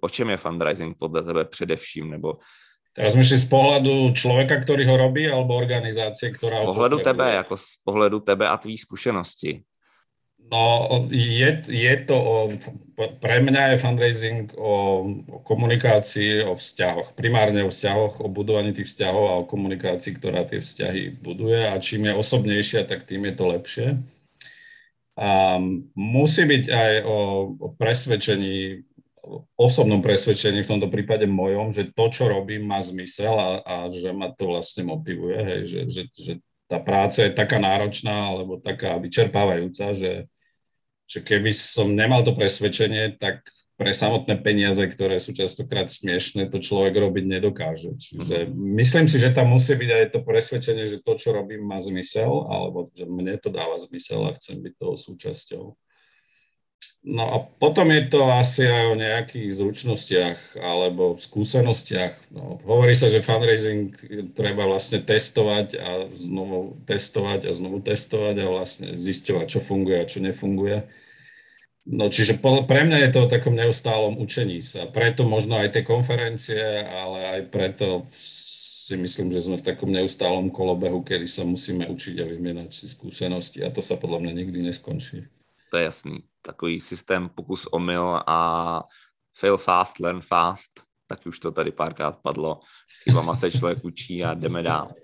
o čem je fundraising podle tebe především, nebo
Teraz myslíš z pohľadu človeka, ktorý ho robí, alebo organizácie, ktorá...
Z pohľadu tebe, ako z pohľadu tebe a tvých skúsenosti.
No, je, je to o, pre mňa je fundraising o, o komunikácii, o vzťahoch. Primárne o vzťahoch, o budovaní tých vzťahov a o komunikácii, ktorá tie vzťahy buduje a čím je osobnejšia, tak tým je to lepšie. A musí byť aj o, o presvedčení osobnom presvedčení, v tomto prípade mojom, že to, čo robím, má zmysel a, a že ma to vlastne motivuje, hej, že, že, že tá práca je taká náročná alebo taká vyčerpávajúca, že, že keby som nemal to presvedčenie, tak pre samotné peniaze, ktoré sú častokrát smiešné, to človek robiť nedokáže. Čiže myslím si, že tam musí byť aj to presvedčenie, že to, čo robím, má zmysel, alebo že mne to dáva zmysel a chcem byť toho súčasťou. No a potom je to asi aj o nejakých zručnostiach alebo skúsenostiach. No, hovorí sa, že fundraising treba vlastne testovať a znovu testovať a znovu testovať a vlastne zisťovať, čo funguje a čo nefunguje. No čiže pre mňa je to o takom neustálom učení sa. Preto možno aj tie konferencie, ale aj preto si myslím, že sme v takom neustálom kolobehu, kedy sa musíme učiť a vymienať si skúsenosti a to sa podľa mňa nikdy neskončí.
To je jasný takový systém pokus omyl a fail fast, learn fast, tak už to tady párkrát padlo. Chybama se člověk učí a jdeme dál.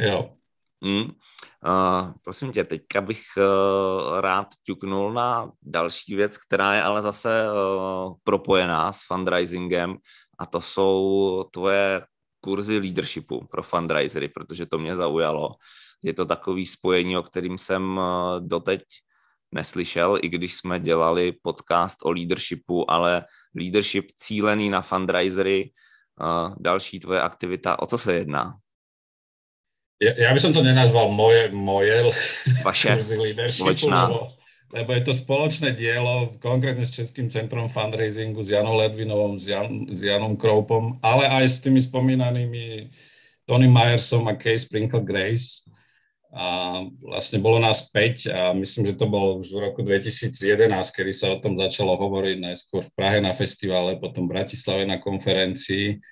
Jo.
Mm. Uh, prosím tě, teďka bych uh, rád ťuknul na další věc, která je ale zase uh, propojená s fundraisingem a to jsou tvoje kurzy leadershipu pro fundraisery, protože to mě zaujalo. Je to takový spojení, o kterým jsem uh, doteď neslyšel, i když jsme dělali podcast o leadershipu, ale leadership cílený na fundraisery další tvoje aktivita. O co se jedná?
Ja, ja by som to nenazval moje, moje
Vaše spoločná.
Lebo, lebo je to spoločné dielo, konkrétne s Českým centrom fundraisingu, s Janou Ledvinovom, s, Jan, s Janom Kroupom, ale aj s tými spomínanými Tony Myersom a Kay Sprinkle Grace. A vlastne bolo nás 5 a myslím, že to bolo už v roku 2011, kedy sa o tom začalo hovoriť najskôr v Prahe na festivale, potom v Bratislave na konferencii.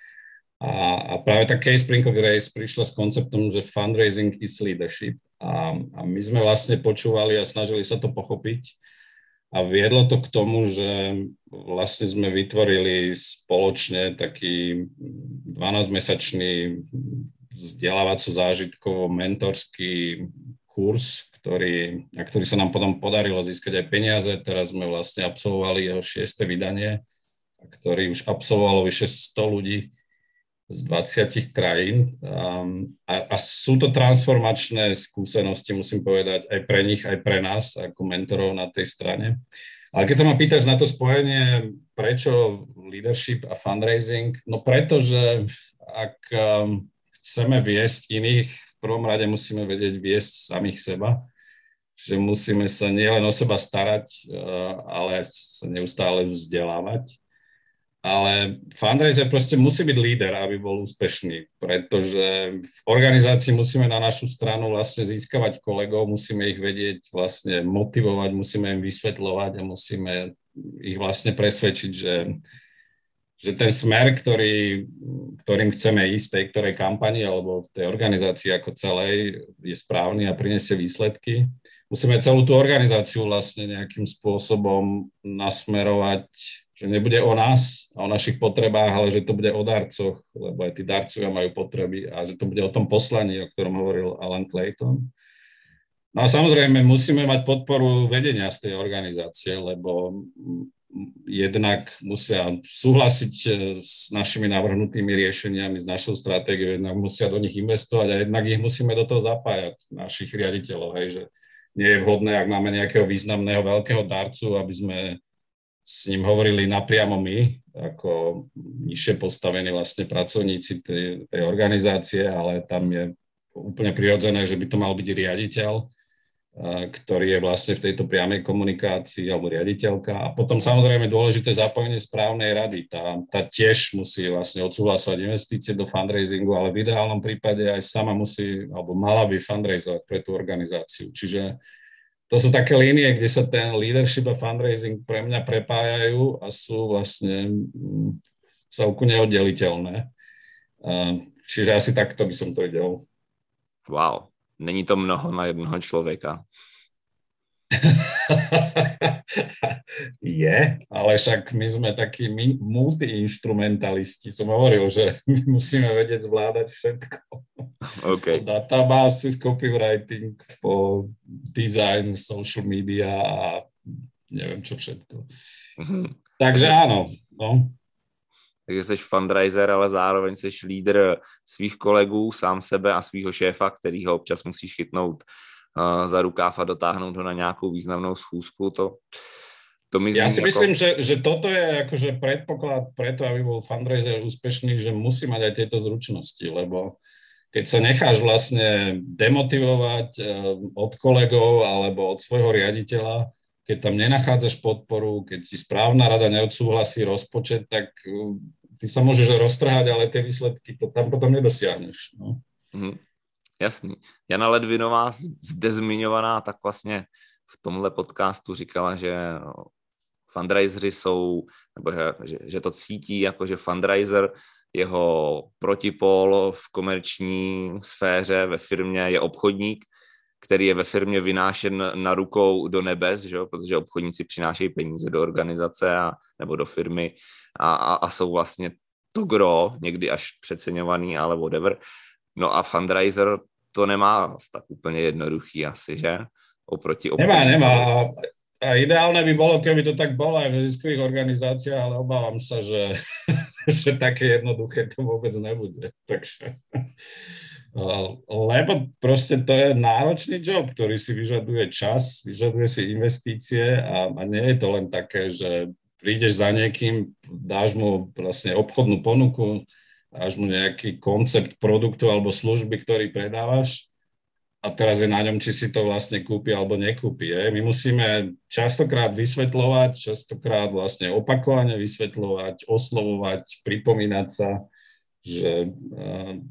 A, a práve tá Case Sprinkle Grace prišla s konceptom, že fundraising is leadership. A, a my sme vlastne počúvali a snažili sa to pochopiť. A viedlo to k tomu, že vlastne sme vytvorili spoločne taký 12-mesačný vzdelávaco zážitkovo mentorský kurz, ktorý, na ktorý sa nám potom podarilo získať aj peniaze. Teraz sme vlastne absolvovali jeho šieste vydanie, ktorý už absolvovalo vyše 100 ľudí z 20 krajín um, a, a sú to transformačné skúsenosti, musím povedať, aj pre nich, aj pre nás ako mentorov na tej strane. Ale keď sa ma pýtaš na to spojenie, prečo leadership a fundraising, no pretože ak um, chceme viesť iných, v prvom rade musíme vedieť viesť samých seba, že musíme sa nielen o seba starať, uh, ale sa neustále vzdelávať. Ale fundraiser proste musí byť líder, aby bol úspešný, pretože v organizácii musíme na našu stranu vlastne získavať kolegov, musíme ich vedieť vlastne motivovať, musíme im vysvetľovať a musíme ich vlastne presvedčiť, že, že ten smer, ktorý, ktorým chceme ísť v tej ktorej kampani alebo v tej organizácii ako celej je správny a prinesie výsledky. Musíme celú tú organizáciu vlastne nejakým spôsobom nasmerovať že nebude o nás a o našich potrebách, ale že to bude o darcoch, lebo aj tí darcovia majú potreby a že to bude o tom poslaní, o ktorom hovoril Alan Clayton. No a samozrejme musíme mať podporu vedenia z tej organizácie, lebo jednak musia súhlasiť e, s našimi navrhnutými riešeniami, s našou stratégiou, jednak musia do nich investovať a jednak ich musíme do toho zapájať, našich riaditeľov, hej, že nie je vhodné, ak máme nejakého významného veľkého darcu, aby sme s ním hovorili napriamo my, ako nižšie postavení vlastne pracovníci tej, tej organizácie, ale tam je úplne prirodzené, že by to mal byť riaditeľ, ktorý je vlastne v tejto priamej komunikácii alebo riaditeľka. A potom samozrejme dôležité zapojenie správnej rady. Tá, tá tiež musí vlastne odsúhlasovať investície do fundraisingu, ale v ideálnom prípade aj sama musí alebo mala by fundraizovať pre tú organizáciu. Čiže to sú také línie, kde sa ten leadership a fundraising pre mňa prepájajú a sú vlastne mm, celku neoddeliteľné. Čiže asi takto by som to videl.
Wow, není to mnoho na jednoho človeka.
je, ale však my sme takí multiinstrumentalisti. Som hovoril, že my musíme vedieť zvládať všetko.
Okay.
Databázy, copywriting, po design, social media a neviem čo všetko. Mm-hmm. Takže áno. No.
Takže jsi fundraiser, ale zároveň jsi lídr svých kolegů, sám sebe a svého šéfa, který ho občas musíš chytnout za rukáv a dotáhnout ho na nějakou významnou schůzku, to, to mi
Ja si ako... myslím, že, že toto je akože predpoklad preto, aby bol fundraiser úspešný, že musí mať aj tieto zručnosti, lebo keď sa necháš vlastne demotivovať eh, od kolegov alebo od svojho riaditeľa, keď tam nenachádzaš podporu, keď ti správna rada neodsúhlasí rozpočet, tak eh, ty sa môžeš roztrhať, ale tie výsledky to tam potom nedosiahneš. No. Mm-hmm.
Jasný. Jana Ledvinová, zde zmiňovaná, tak vlastně v tomhle podcastu říkala, že fundraisery jsou, nebo že, že to cítí jako, že fundraiser, jeho protipol v komerční sféře ve firmě je obchodník, který je ve firmě vynášen na rukou do nebes, že protože obchodníci přinášejí peníze do organizace a, nebo do firmy a, a, a jsou vlastně to gro, někdy až přeceňovaný, ale whatever. No a fundraiser to nemá tak úplně jednoduchý asi, že? Oproti
Nemá, nemá. A ideálne by bolo, keby to tak bolo aj v neziskových organizáciách, ale obávam sa, že, že také jednoduché to vôbec nebude. Takže, lebo proste to je náročný job, ktorý si vyžaduje čas, vyžaduje si investície a, a nie je to len také, že prídeš za niekým, dáš mu vlastne obchodnú ponuku, dáš mu nejaký koncept produktu alebo služby, ktorý predávaš a teraz je na ňom, či si to vlastne kúpi alebo nekúpi. Je. My musíme častokrát vysvetľovať, častokrát vlastne opakovane vysvetľovať, oslovovať, pripomínať sa, že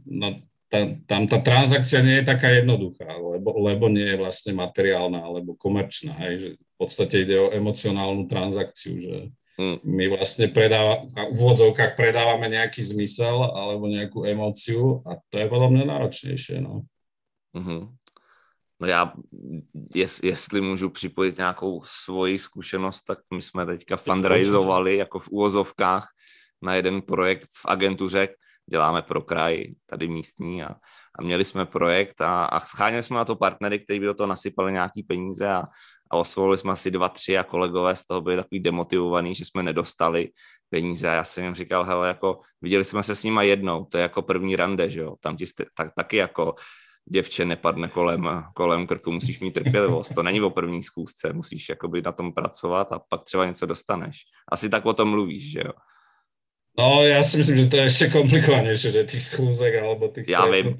no, tá, tam tá transakcia nie je taká jednoduchá, lebo, lebo nie je vlastne materiálna alebo komerčná. Hej, že v podstate ide o emocionálnu transakciu, že hmm. my vlastne predáva, v úvodzovkách predávame nejaký zmysel alebo nejakú emóciu a to je podľa mňa náročnejšie. No. Mm-hmm.
No já, jest, jestli můžu připojit nějakou svoji zkušenost, tak my jsme teďka fundraizovali jako v úvozovkách na jeden projekt v agentuře, děláme pro kraj, tady místní a, a měli jsme projekt a, a scháněli jsme na to partnery, kteří by do toho nasypali nějaký peníze a, a oslovili jsme asi dva, tři a kolegové z toho byli takový demotivovaní, že jsme nedostali peníze a já jsem jim říkal, hele, jako viděli jsme se s nima jednou, to je jako první rande, že jo, tam ti tak, taky jako děvče nepadne kolem, kolem krku, musíš mít trpělivost. To není o první zkoušce, musíš jakoby na tom pracovat a pak třeba něco dostaneš. Asi tak o tom mluvíš, že jo?
No, ja si myslím, že to je ešte komplikovanejšie, že tých skúzek alebo tých...
Ja viem.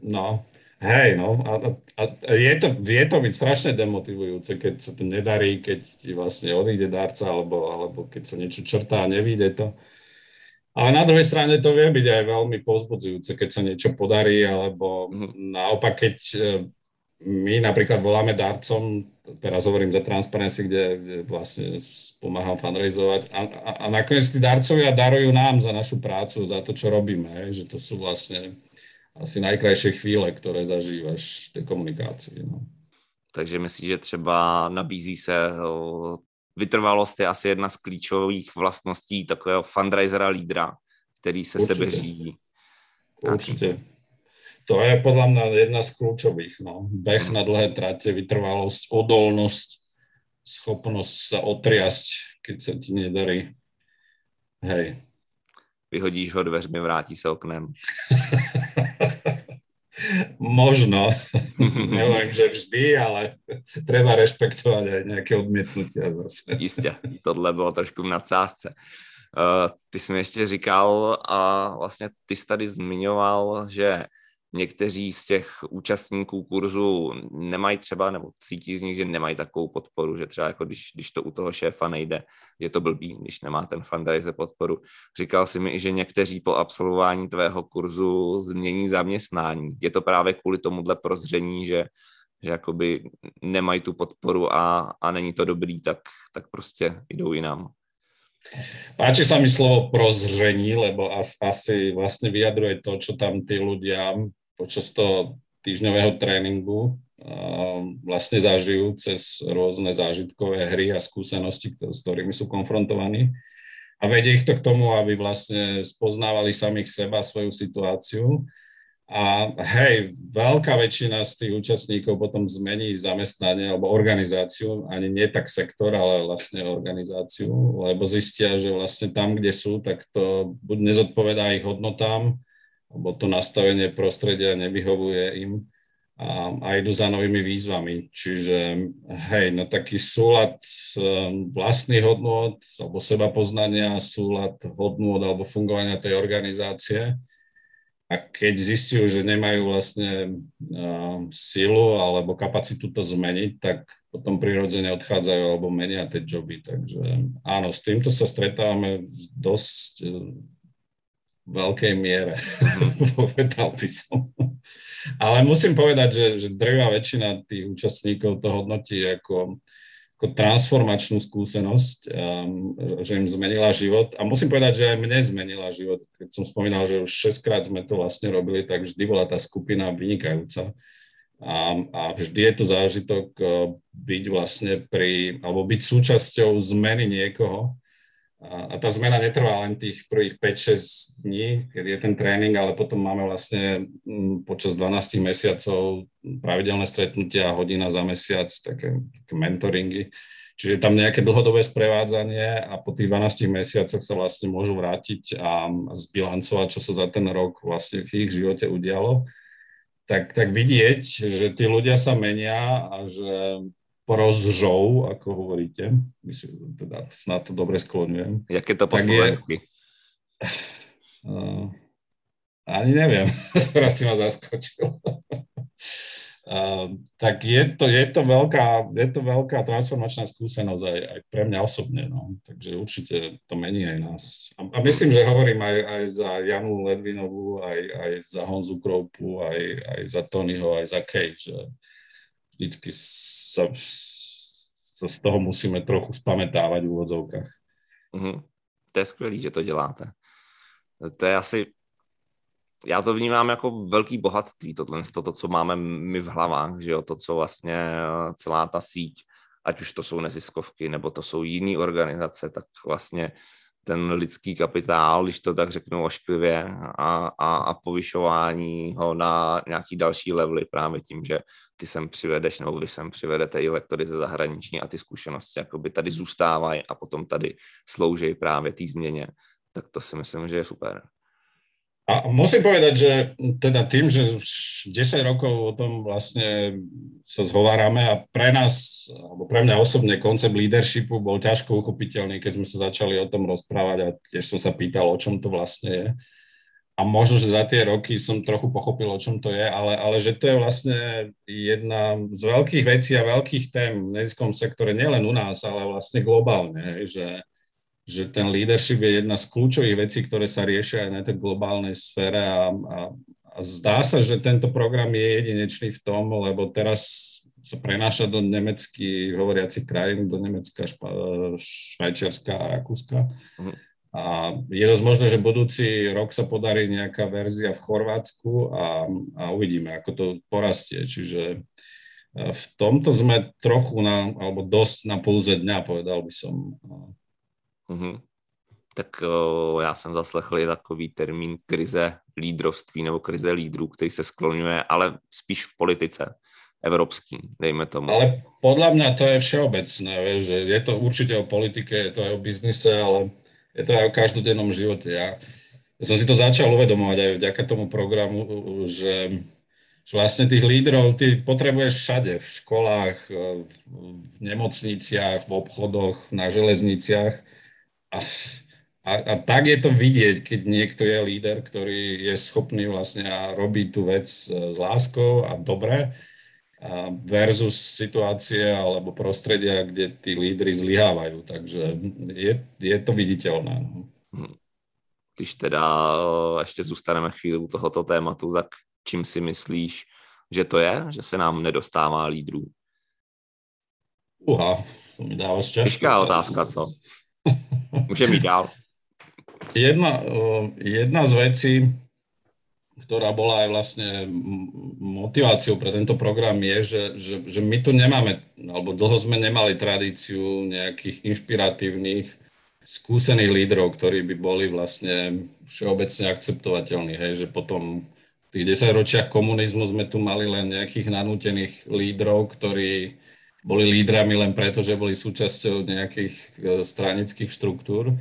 No, hej, no. A, a, a je, to, vie to byť strašne demotivujúce, keď sa to nedarí, keď ti vlastne odíde darca, alebo, alebo keď sa niečo črtá a nevíde to. Ale na druhej strane to vie byť aj veľmi pozbudzujúce, keď sa niečo podarí, alebo mm-hmm. naopak, keď e, my napríklad voláme darcom, teraz hovorím za Transparency, kde, kde vlastne pomáham fundraizovať a, a, a nakoniec tí darcovia darujú nám za našu prácu, za to, čo robíme, že to sú vlastne asi najkrajšie chvíle, ktoré zažívaš v tej komunikácii. No.
Takže myslíš, že třeba nabízí se vytrvalost je asi jedna z klíčových vlastností takového fundraisera lídra, který se Určite. sebe řídí.
Určite. To je podľa mňa jedna z kľúčových. No. Beh hmm. na dlhé trate, vytrvalosť, odolnosť, schopnosť sa otriasť, keď sa ti nedarí. Hej.
Vyhodíš ho dveřmi, vrátí se oknem.
Možno. Neviem, že vždy, ale treba rešpektovať aj nejaké odmietnutia zase.
Jistě, tohle bylo trošku v nadsázce. Uh, ty jsi mi ještě říkal a vlastně ty jsi tady zmiňoval, že někteří z těch účastníků kurzu nemají třeba, nebo cítí z nich, že nemají takovou podporu, že třeba jako když, když to u toho šéfa nejde, je to blbý, když nemá ten fundraiser podporu. Říkal si mi, že někteří po absolvování tvého kurzu změní zaměstnání. Je to právě kvůli tomuhle prozření, že že jakoby nemají tu podporu a, a není to dobrý, tak, tak prostě jdou jinam.
Páči sa mi slovo prozření, lebo asi vlastne vyjadruje to, čo tam tí ľudia počas toho týždňového tréningu vlastne zažijú cez rôzne zážitkové hry a skúsenosti, s ktorými sú konfrontovaní. A vedie ich to k tomu, aby vlastne spoznávali samých seba, svoju situáciu. A hej, veľká väčšina z tých účastníkov potom zmení zamestnanie alebo organizáciu, ani nie tak sektor, ale vlastne organizáciu, lebo zistia, že vlastne tam, kde sú, tak to buď nezodpovedá ich hodnotám, lebo to nastavenie prostredia nevyhovuje im a, a idú za novými výzvami. Čiže hej, na taký súlad um, vlastných hodnôt alebo seba poznania, súlad hodnôt alebo fungovania tej organizácie. A keď zistujú, že nemajú vlastne uh, silu alebo kapacitu to zmeniť, tak potom prirodzene odchádzajú alebo menia tie joby. Takže áno, s týmto sa stretávame dosť uh, veľkej miere, mhm. povedal by som. Ale musím povedať, že, že drvá väčšina tých účastníkov to hodnotí ako, ako transformačnú skúsenosť, um, že im zmenila život. A musím povedať, že aj mne zmenila život. Keď som spomínal, že už 6 krát sme to vlastne robili, tak vždy bola tá skupina vynikajúca. A, a vždy je to zážitok uh, byť vlastne pri, alebo byť súčasťou zmeny niekoho, a, tá zmena netrvá len tých prvých 5-6 dní, keď je ten tréning, ale potom máme vlastne mm, počas 12 mesiacov pravidelné stretnutia, hodina za mesiac, také, také mentoringy. Čiže tam nejaké dlhodobé sprevádzanie a po tých 12 mesiacoch sa vlastne môžu vrátiť a zbilancovať, čo sa za ten rok vlastne v ich živote udialo. Tak, tak vidieť, že tí ľudia sa menia a že porozžou, ako hovoríte, myslím, teda snad to dobre skloňujem.
Jaké to po slovensky?
Uh, ani neviem, teraz si ma zaskočil. Uh, tak je to, je, to veľká, je to veľká transformačná skúsenosť aj, aj pre mňa osobne. No. Takže určite to mení aj nás. A, a myslím, že hovorím aj, aj za Janu Ledvinovú, aj, aj za Honzu Kroupu, aj, aj za Tonyho, aj za Kej, že vždycky sa, sa z toho musíme trochu spamätávať v úvodzovkách.
Mm-hmm. To je skvělý, že to děláte. To je asi já to vnímám jako velký bohatství, tohle, to, to, co máme my v hlavách, že jo, to, co vlastně eh, celá ta síť, ať už to jsou neziskovky, nebo to jsou jiné organizace, tak vlastně ten lidský kapitál, když to tak řeknu ošklivě, a, a, a povyšování ho na nějaký další levely právě tím, že ty sem přivedeš, nebo vy sem přivedete i lektory ze zahraničí a ty zkušenosti jakoby tady zůstávají a potom tady slouží právě té změně, tak to si myslím, že je super.
A musím povedať, že teda tým, že už 10 rokov o tom vlastne sa zhovárame a pre nás, alebo pre mňa osobne koncept leadershipu bol ťažko uchopiteľný, keď sme sa začali o tom rozprávať a tiež som sa pýtal, o čom to vlastne je. A možno, že za tie roky som trochu pochopil, o čom to je, ale, ale že to je vlastne jedna z veľkých vecí a veľkých tém v neziskom sektore, nielen u nás, ale vlastne globálne, že že ten leadership je jedna z kľúčových vecí, ktoré sa riešia aj na tej globálnej sfére a, a, a zdá sa, že tento program je jedinečný v tom, lebo teraz sa prenáša do nemecky hovoriacich krajín, do Nemecka, Špa, Švajčiarska a Rakúska. Uh-huh. A je dosť možné, že budúci rok sa podarí nejaká verzia v Chorvátsku a, a uvidíme, ako to porastie. Čiže e, v tomto sme trochu na, alebo dosť na pulze dňa, povedal by som.
Mm-hmm. Tak o, já jsem zaslechl i takový termín krize lídrovství nebo krize lídrů, který se skloňuje, ale spíš v politice evropský, dejme tomu.
Ale podľa mňa to je všeobecné, vieš, že je to určite o politike, je to aj o biznise, ale je to aj o každodennom živote. Ja, ja som si to začal uvedomovať aj vďaka tomu programu, že, že vlastne tých lídrov ty potrebuješ všade, v školách, v nemocniciach, v obchodoch, na železniciach a, a, a tak je to vidieť, keď niekto je líder, ktorý je schopný vlastne a robí tú vec e, s láskou a dobre versus situácie alebo prostredia, kde tí lídry zlyhávajú. Takže je, je to viditeľné. No. Hm.
Když teda e, ještě zůstaneme chvíli u tohoto tématu, tak čím si myslíš, že to je, že se nám nedostává lídrů?
Uha, to mi dáva
Těžká otázka, co? Môžem ísť dál.
Jedna, jedna z vecí, ktorá bola aj vlastne motiváciou pre tento program je, že, že, že my tu nemáme, alebo dlho sme nemali tradíciu nejakých inšpiratívnych, skúsených lídrov, ktorí by boli vlastne všeobecne akceptovateľní. Hej, že potom v tých 10 ročiach komunizmu sme tu mali len nejakých nanútených lídrov, ktorí boli lídrami len preto, že boli súčasťou nejakých e, stranických štruktúr.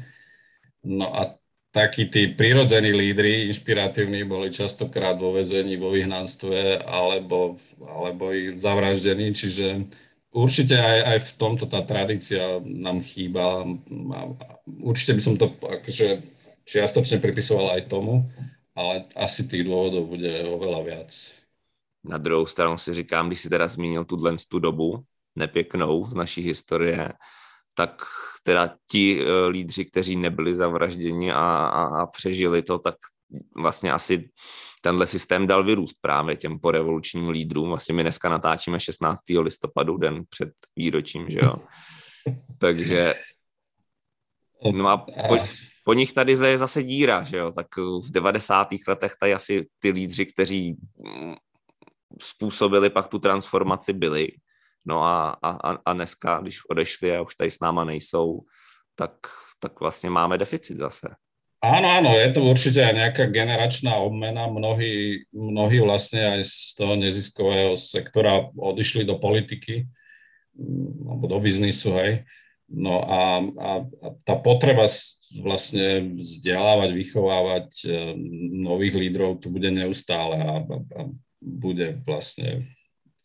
No a takí tí prirodzení lídry, inšpiratívni, boli častokrát vo vezení, vo vyhnanstve alebo, alebo i zavraždení, čiže určite aj, aj v tomto tá tradícia nám chýba. Určite by som to akože čiastočne pripisoval aj tomu, ale asi tých dôvodov bude oveľa viac.
Na druhou stranu si říkám, když si teda zmínil tuhle tu dobu, nepěknou z naší historie, tak teda ti uh, lídři, kteří nebyli zavražděni a, a, a přežili to, tak vlastně asi tenhle systém dal vyrůst právě těm porevolučním lídrům. Vlastně my dneska natáčíme 16. listopadu, den před výročím, že jo. Takže no a po, po nich tady je zase díra, že jo. Tak v 90. letech tady asi ty lídři, kteří mm, způsobili pak tu transformaci byli No a, a, a dneska, když odešli a už tady s náma nejsou, tak, tak vlastně máme deficit zase.
Áno, áno, je to určite aj nejaká generačná obmena. Mnohí, mnohí vlastne aj z toho neziskového sektora odišli do politiky mm, alebo do biznisu, hej. No a, a, a tá potreba vlastne vzdelávať, vychovávať e, nových lídrov tu bude neustále a, a, a bude vlastne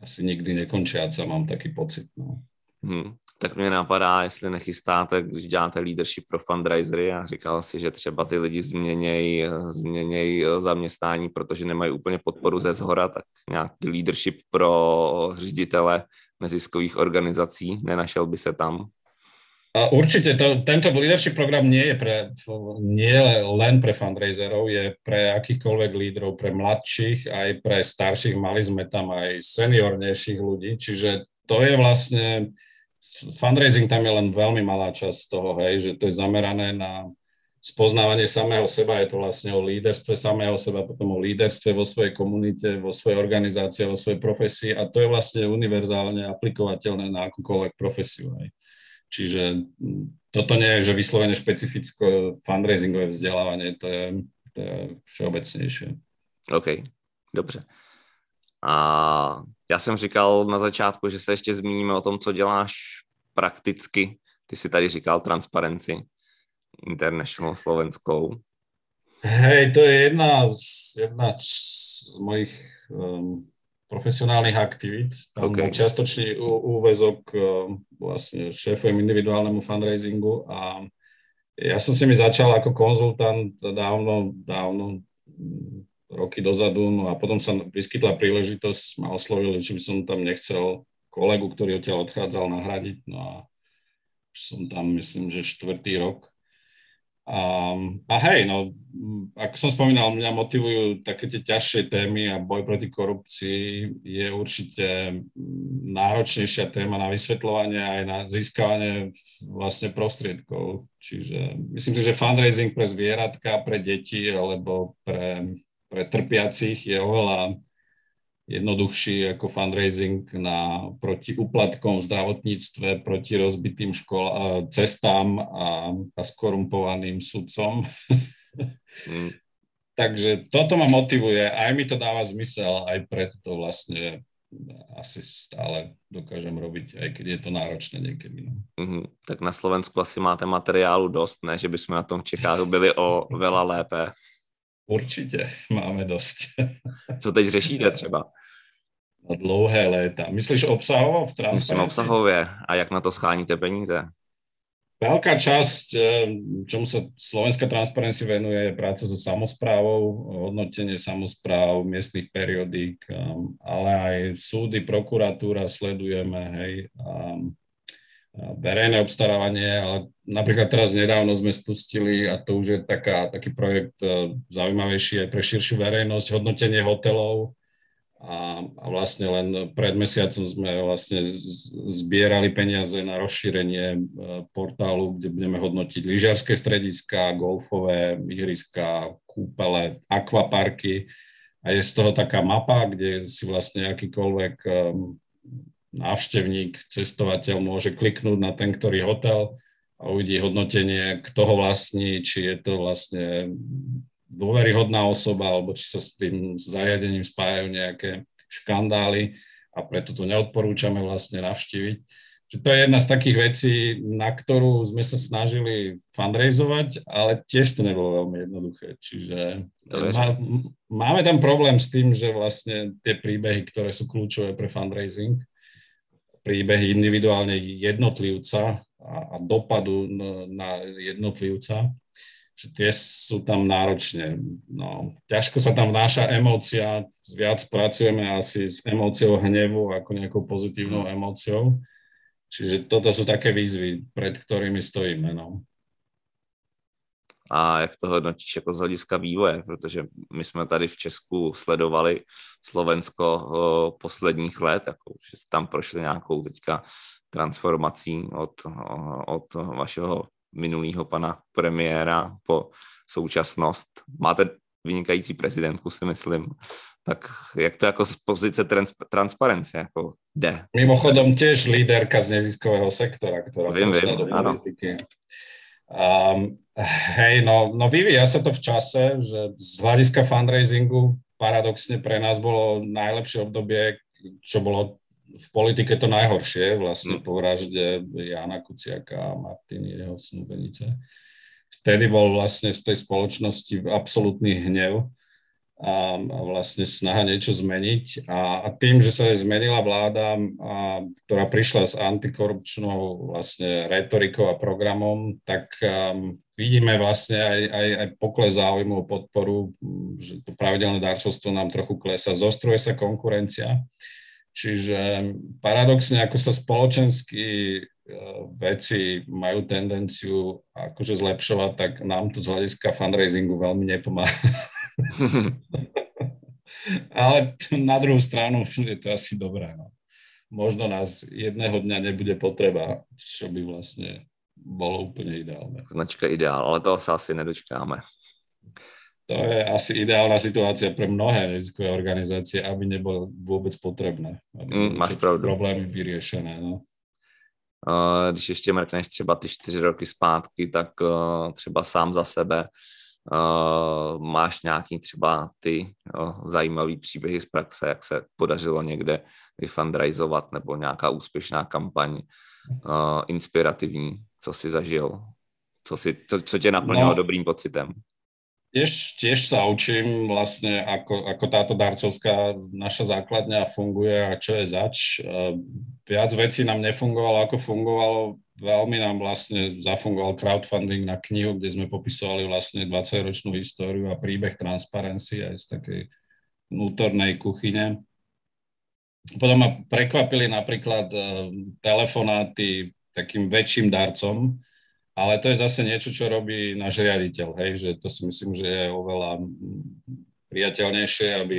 asi nikdy nekončiaca, mám taký pocit. No.
Hmm. tak mě napadá, jestli nechystáte, když děláte leadership pro fundraisery a říkal si, že třeba ty lidi změněj, změněj zaměstnání, protože nemají úplně podporu ze zhora, tak nějaký leadership pro ředitele neziskových organizací, nenašel by se tam?
Určite to, tento leadership program nie je pre, nie len pre fundraiserov, je pre akýchkoľvek lídrov, pre mladších, aj pre starších, mali sme tam aj seniornejších ľudí, čiže to je vlastne, fundraising tam je len veľmi malá časť toho, hej, že to je zamerané na spoznávanie samého seba, je to vlastne o líderstve samého seba, potom o líderstve vo svojej komunite, vo svojej organizácii, vo svojej profesii a to je vlastne univerzálne aplikovateľné na akúkoľvek profesiu. Hej. Čiže toto nie je, že vyslovene špecifické fundraisingové vzdelávanie, to je, to je všeobecnejšie.
OK, dobře. A já jsem říkal na začátku, že se ještě zmíníme o tom, co děláš prakticky. Ty si tady říkal transparenci International slovenskou.
Hej, to je jedna z, jedna z mojich um, profesionálnych aktivít. Tam okay. čiastočný úvezok e, vlastne šéfujem individuálnemu fundraisingu a ja som si mi začal ako konzultant dávno, dávno roky dozadu, no a potom sa vyskytla príležitosť, ma oslovili, či by som tam nechcel kolegu, ktorý odtiaľ odchádzal, nahradiť. No a som tam, myslím, že štvrtý rok. A, a hej, no, ako som spomínal, mňa motivujú také tie ťažšie témy a boj proti korupcii je určite náročnejšia téma na vysvetľovanie aj na získavanie vlastne prostriedkov. Čiže myslím si, že fundraising pre zvieratka, pre deti alebo pre, pre trpiacich je oveľa jednoduchší ako fundraising na, proti uplatkom v zdravotníctve, proti rozbitým škol, cestám a, a skorumpovaným sudcom. mm. Takže toto ma motivuje, aj mi to dáva zmysel, aj preto to vlastne asi stále dokážem robiť, aj keď je to náročné niekedy. No.
Mm-hmm. Tak na Slovensku asi máte materiálu dost, ne, že bychom na tom Čechách byli o veľa lépe.
Určite máme dosť.
Co teď řešíte třeba?
Na dlouhé léta. Myslíš obsahovo v transparenci?
Myslím obsahově. A jak na to scháníte peníze?
Veľká časť, eh, čomu sa Slovenská transparency venuje, je práca so samozprávou, hodnotenie samozpráv, miestnych periodík, eh, ale aj súdy, prokuratúra sledujeme, hej, verejné obstarávanie, ale napríklad teraz nedávno sme spustili, a to už je taká, taký projekt eh, zaujímavejší aj pre širšiu verejnosť, hodnotenie hotelov, a, a vlastne len pred mesiacom sme vlastne zbierali peniaze na rozšírenie e, portálu, kde budeme hodnotiť lyžiarske strediska, golfové ihriska, kúpele, akvaparky. A je z toho taká mapa, kde si vlastne akýkoľvek e, návštevník, cestovateľ môže kliknúť na ten, ktorý hotel a uvidí hodnotenie, kto ho vlastní, či je to vlastne dôveryhodná osoba, alebo či sa s tým zariadením spájajú nejaké škandály a preto to neodporúčame vlastne navštíviť. Že to je jedna z takých vecí, na ktorú sme sa snažili fundraizovať, ale tiež to nebolo veľmi jednoduché. Čiže má, máme tam problém s tým, že vlastne tie príbehy, ktoré sú kľúčové pre fundraising, príbehy individuálne jednotlivca a, a dopadu na jednotlivca, že tie sú tam náročne. No, ťažko sa tam vnáša emócia, viac pracujeme asi s emóciou hnevu ako nejakou pozitívnou mhm. emóciou. Čiže toto sú také výzvy, pred ktorými stojíme. No.
A jak to hodnotíš jako z hlediska vývoje, protože my jsme tady v Česku sledovali Slovensko posledních let, jako, že tam prošli nějakou teďka transformací od, od vašeho minulého pana premiéra po současnost. Máte vynikající prezidentku, si myslím. Tak jak to jako z pozice trans- transparence jako jde?
Mimochodom tiež líderka z neziskového sektora, ktorá
vím, do politiky.
Um, hej, no, no vyvíja sa to v čase, že z hľadiska fundraisingu paradoxne pre nás bolo najlepšie obdobie, čo bolo v politike to najhoršie, vlastne mm. po vražde Jana Kuciaka a Martiny, jeho snúbenice. Vtedy bol vlastne z tej spoločnosti absolútny hnev a, a vlastne snaha niečo zmeniť. A, a tým, že sa zmenila vláda, a, ktorá prišla s antikorupčnou vlastne retorikou a programom, tak um, vidíme vlastne aj, aj, aj pokles záujmu o podporu, že to pravidelné darcovstvo nám trochu klesa, zostruje sa konkurencia. Čiže paradoxne, ako sa spoločensky veci majú tendenciu akože zlepšovať, tak nám to z hľadiska fundraisingu veľmi nepomáha. Ale na druhú stranu je to asi dobré. No. Možno nás jedného dňa nebude potreba, čo by vlastne bolo úplne ideálne.
Značka ideál, ale toho sa asi nedočkáme.
To je asi ideálna situácia pre mnohé rizikové organizácie, aby nebolo vôbec potrebné. Aby
mm, máš pravdu.
Problémy vyriešené. No.
když ještě mrkneš třeba ty čtyři roky zpátky, tak třeba sám za sebe Uh, máš nějaký třeba ty uh, zajímavý příběhy z praxe, jak se podařilo někde vyfundraizovat nebo nějaká úspěšná kampaň uh, inspirativní, co si zažil, co, si, co, co tě naplnilo no, dobrým pocitem?
Tiež, tiež sa učím vlastne, ako, ako táto darcovská naša základňa funguje a čo je zač. Viac vecí nám nefungovalo, ako fungovalo veľmi nám vlastne zafungoval crowdfunding na knihu, kde sme popisovali vlastne 20-ročnú históriu a príbeh Transparency aj z takej vnútornej kuchyne. Potom ma prekvapili napríklad uh, telefonáty takým väčším darcom, ale to je zase niečo, čo robí náš riaditeľ, hej, že to si myslím, že je oveľa priateľnejšie, aby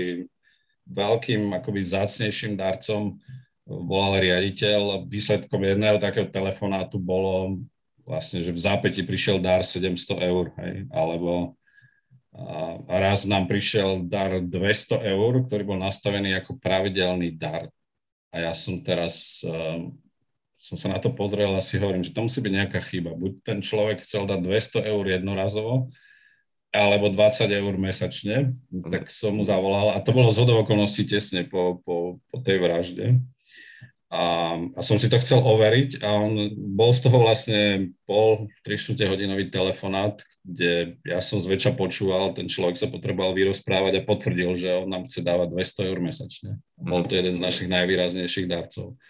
veľkým, akoby zácnejším darcom volal riaditeľ. Výsledkom jedného takého telefonátu bolo vlastne, že v zápäti prišiel dar 700 eur, hej, alebo a raz nám prišiel dar 200 eur, ktorý bol nastavený ako pravidelný dar. A ja som teraz, um, som sa na to pozrel a si hovorím, že to musí byť nejaká chyba. Buď ten človek chcel dať 200 eur jednorazovo, alebo 20 eur mesačne, tak som mu zavolal a to bolo z okolností tesne po, po, po tej vražde. A, a som si to chcel overiť a on bol z toho vlastne pol, 3 hodinový telefonát, kde ja som zväčša počúval, ten človek sa potreboval vyrozprávať a potvrdil, že on nám chce dávať 200 eur mesačne. Bol to jeden z našich najvýraznejších darcov.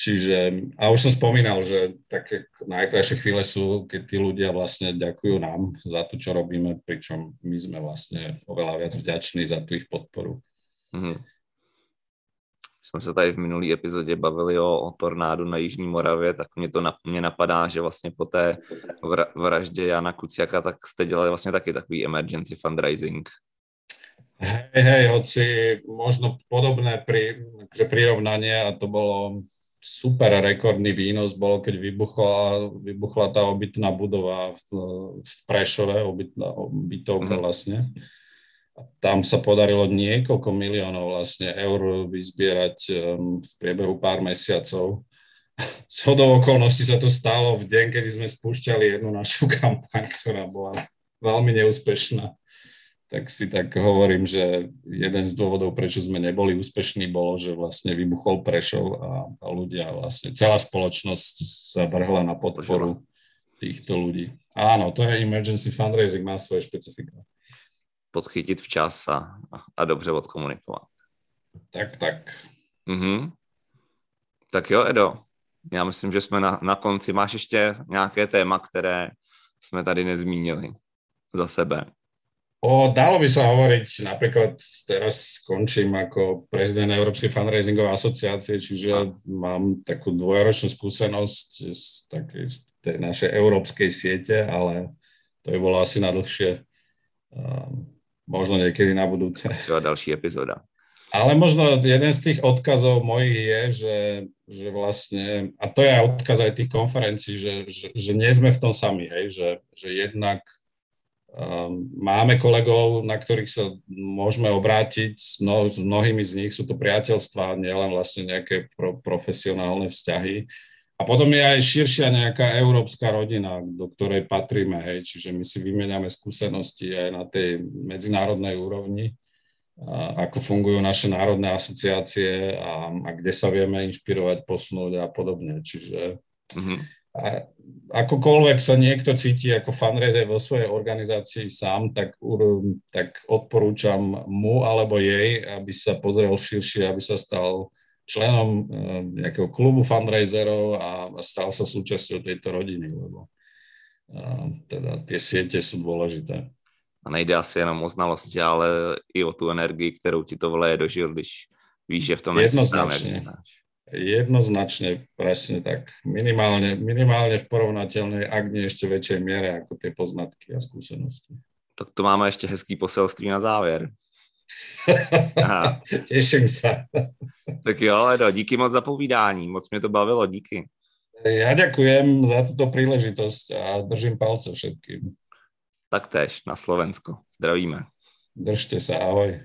Čiže, a už som spomínal, že také najkrajšie chvíle sú, keď tí ľudia vlastne ďakujú nám za to, čo robíme, pričom my sme vlastne oveľa viac vďační za tú ich podporu. Mm-hmm
jsme se tady v minulý epizodě bavili o, o tornádu na Jižní Moravě, tak mě to na, mě napadá, že vlastně po té vraždě Jana Kuciaka, tak jste dělali vlastně taky takový emergency fundraising.
Hej, hej, hoci možno podobné pri, že prirovnanie a to bolo super rekordný výnos bol, keď vybuchla, vybuchla tá obytná budova v, v Prešove, obytná, obytovka mm. vlastne tam sa podarilo niekoľko miliónov vlastne eur vyzbierať um, v priebehu pár mesiacov. Z hodou okolností sa to stalo v deň, kedy sme spúšťali jednu našu kampaň, ktorá bola veľmi neúspešná. Tak si tak hovorím, že jeden z dôvodov, prečo sme neboli úspešní, bolo, že vlastne vybuchol Prešov a, a ľudia vlastne, celá spoločnosť sa vrhla na podporu týchto ľudí. Áno, to je emergency fundraising, má svoje špecifika
podchytit včas a, a dobře odkomunikovat.
Tak, tak.
Mhm. Tak jo, Edo, já myslím, že jsme na, na konci. Máš ještě nějaké téma, které jsme tady nezmínili za sebe?
O, dalo by sa hovoriť, napríklad teraz skončím ako prezident Európskej fundraisingovej asociácie, čiže mám takú dvojročnú skúsenosť z, takej, z tej našej európskej siete, ale to by bolo asi na dlhšie. Um, možno niekedy na budúce.
Třeba další epizóda.
Ale možno jeden z tých odkazov mojich je, že, že vlastne, a to je aj odkaz aj tých konferencií, že, že, že nie sme v tom sami, hej, že, že jednak máme kolegov, na ktorých sa môžeme obrátiť, no, s mnohými z nich sú to priateľstva, nielen vlastne nejaké pro, profesionálne vzťahy, a potom je aj širšia nejaká európska rodina, do ktorej patríme, hej, čiže my si vymeniame skúsenosti aj na tej medzinárodnej úrovni, a ako fungujú naše národné asociácie a, a kde sa vieme inšpirovať, posunúť a podobne. Čiže mm-hmm. A akokoľvek sa niekto cíti ako fundraiser vo svojej organizácii sám, tak, tak odporúčam mu alebo jej, aby sa pozrel širšie, aby sa stal členom eh, nejakého klubu fundraiserov a stal sa súčasťou tejto rodiny, lebo eh, teda tie siete sú dôležité.
A nejde asi jenom o znalosti, ale i o tu energii, kterou ti to vleje do žil, když víš, že v tom
Jednoznačne. Jednoznačne, presne tak. Minimálne, minimálne v porovnateľnej, ak nie ešte väčšej miere, ako tie poznatky a skúsenosti.
Tak to máme ešte hezký poselství na závěr.
Teším sa.
Tak jo, Edo, díky moc za povídání, moc mě to bavilo, díky.
Ja ďakujem za túto príležitosť a držím palce všetkým.
Taktéž na Slovensko. Zdravíme.
Držte sa, ahoj.